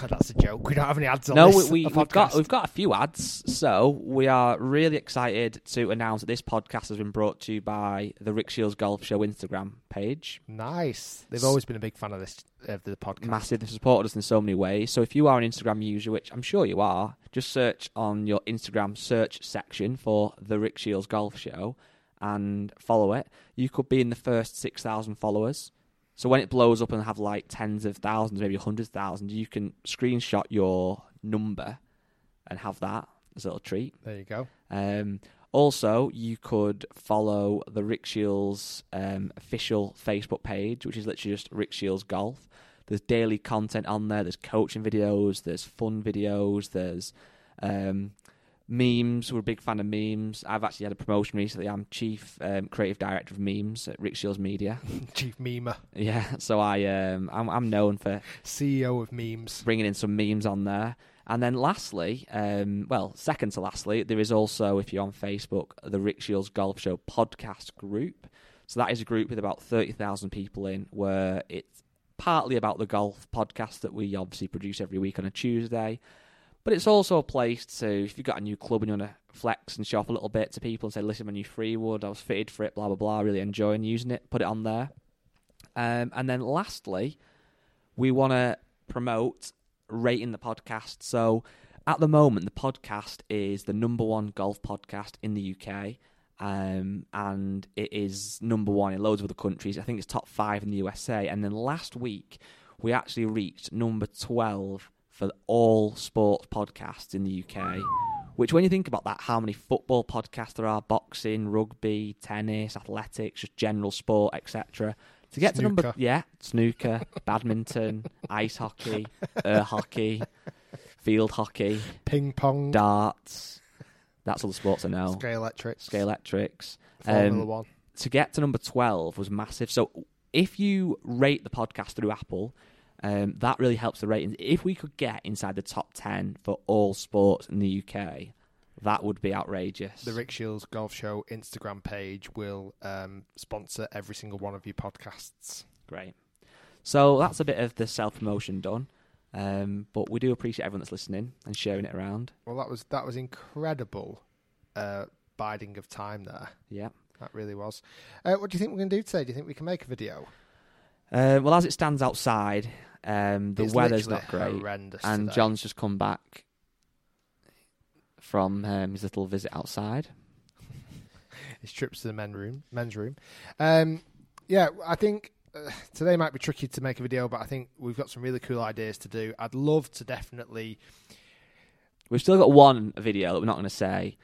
That's a joke. We don't have any ads on No, this. we, we, the we've got we've got a few ads. So we are really excited to announce that this podcast has been brought to you by the Rick Shiels Golf Show Instagram page. Nice. They've always been a big fan of this of the podcast. Massive. They've supported us in so many ways. So if you are an Instagram user, which I'm sure you are, just search on your Instagram search section for the Rick Shiels Golf Show and follow it. You could be in the first six thousand followers. So when it blows up and have like tens of thousands, maybe hundreds of thousands, you can screenshot your number and have that as a little treat. There you go. Um, also, you could follow the Rick Shiels um, official Facebook page, which is literally just Rick Shiels Golf. There's daily content on there. There's coaching videos. There's fun videos. There's um, memes. We're a big fan of memes. I've actually had a promotion recently. I'm chief um, creative director of memes at Rick Shiels Media. Chief memer, yeah, so I um, I'm, I'm known for CEO of memes. bringing in some memes on there. And then lastly, um, well, second to lastly, there is also, if you're on Facebook, the Rick Shiels Golf Show podcast group. So that is a group with about 30,000 people in where it's partly about the golf podcast that we obviously produce every week on a Tuesday. But it's also a place to, if you've got a new club and you want to flex and show off a little bit to people and say, listen, my new free Freewood, I was fitted for it, blah, blah, blah, really enjoying using it, put it on there. Um, and then lastly, we want to promote rating the podcast. So at the moment, the podcast is the number one golf podcast in the UK. Um, and it is number one in loads of other countries. I think it's top five in the USA. And then last week, we actually reached number 12 for all sports podcasts in the UK. Which, when you think about that, how many football podcasts there are, boxing, rugby, tennis, athletics, just general sport, etc. To get to number, yeah, snooker, badminton, ice hockey, air hockey, field hockey, Ping pong, darts. That's all the sports I know. Scalextrics, Scale electrics. Formula Um, One. to get to number 12 was massive. So if you rate the podcast through Apple, um, that really helps the ratings. If we could get inside the top 10 for all sports in the UK, that would be outrageous. The Rick Shiels Golf Show Instagram page will um, sponsor every single one of your podcasts. Great. So that's a bit of the self promotion done. Um, but we do appreciate everyone that's listening and sharing it around. Well, that was that was incredible uh, biding of time there. Yeah. That really was. Uh, what do you think we're going to do today? Do you think we can make a video? Uh, well, as it stands outside, um, the It's weather's not great. And today. John's just come back from um, his little visit outside. his trips to the men room, men's room. Um, yeah, I think uh, today might be tricky to make a video, but I think we've got some really cool ideas to do. I'd love to definitely. We've still got one video that we're not going to say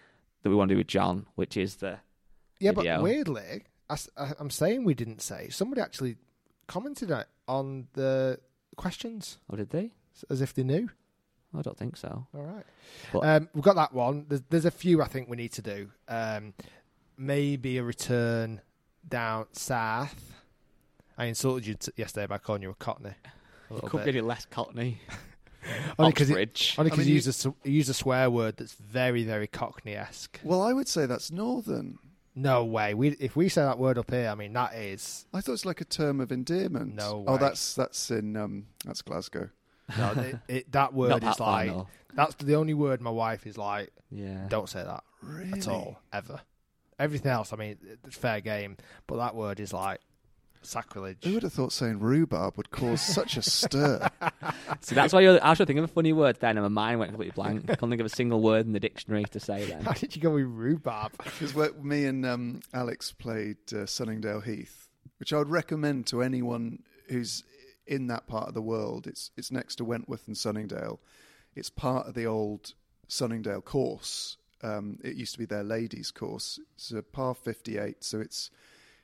that we want to do with John, which is the Yeah, Video. but weirdly, I, am saying we didn't say. Somebody actually commented on the questions oh, did they? as if they knew. I don't think so. All right. But- um, we've got that one. There's, there's a few I think we need to do. Um, maybe a return down south. I insulted you t- yesterday by calling you a cockney. A It little could bit. be any less Cockney. Only because Oxbridge. only I 'cause mean, you you- use a s- you use a swear word that's very very Cockney esque. Well, I would say that's northern. No way. We if we say that word up here, I mean that is I thought it's like a term of endearment. No Way. Oh, that's that's in um, that's Glasgow. no, it, it, that word Not is that like north. that's the only word my wife is like. Yeah. Don't say that Really? at all ever. Everything else, I mean, it's fair game, but that word is like sacrilege. Who would have thought saying rhubarb would cause such a stir? See, that's why you're, I was trying to think of a funny word then, and my mind went completely blank. I couldn't think of a single word in the dictionary to say then. How did you go with rhubarb? Because me and um, Alex played uh, Sunningdale Heath, which I would recommend to anyone who's in that part of the world. It's it's next to Wentworth and Sunningdale. It's part of the old Sunningdale course. Um, it used to be their ladies' course. It's a par 58, so it's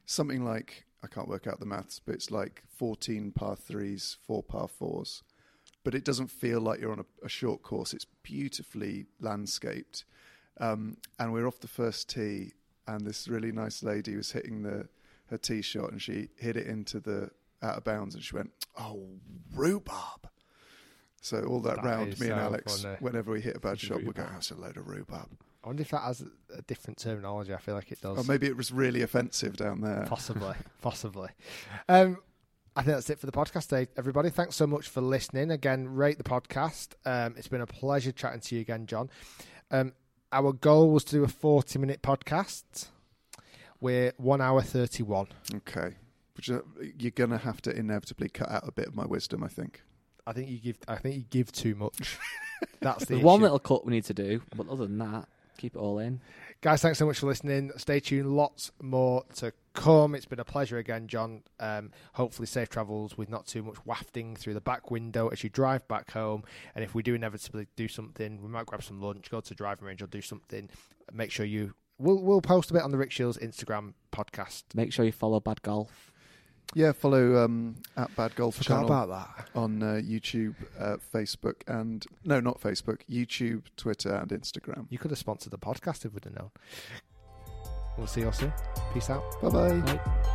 something like I can't work out the maths, but it's like 14 par threes, four par fours. But it doesn't feel like you're on a, a short course. It's beautifully landscaped. Um, and we're off the first tee, and this really nice lady was hitting the her tee shot, and she hit it into the out of bounds, and she went, "Oh, rhubarb." So all that, That round, me and Alex, funny. whenever we hit a bad shot, we go, Rhubarb. "That's a load of rhubarb." I wonder if that has a, a different terminology. I feel like it does. Or maybe it was really offensive down there. Possibly, possibly. Um, I think that's it for the podcast today, everybody. Thanks so much for listening. Again, rate the podcast. Um, it's been a pleasure chatting to you again, John. Um, our goal was to do a 40 minute podcast. We're one hour 31. Okay. Which uh, you're going to have to inevitably cut out a bit of my wisdom, I think. I think you give. I think you give too much. That's the There's one issue. little cut we need to do, but other than that, keep it all in. Guys, thanks so much for listening. Stay tuned. Lots more to come. It's been a pleasure again, John. Um, hopefully, safe travels with not too much wafting through the back window as you drive back home. And if we do inevitably do something, we might grab some lunch, go to driving range, or do something. Make sure you. We'll we'll post a bit on the Rick Shiels Instagram podcast. Make sure you follow Bad Golf. Yeah, follow um, at Bad Golf Forgot channel about that. on uh, YouTube, uh, Facebook, and no, not Facebook, YouTube, Twitter, and Instagram. You could have sponsored the podcast if we'd have known. We'll see you all soon. Peace out. Bye bye.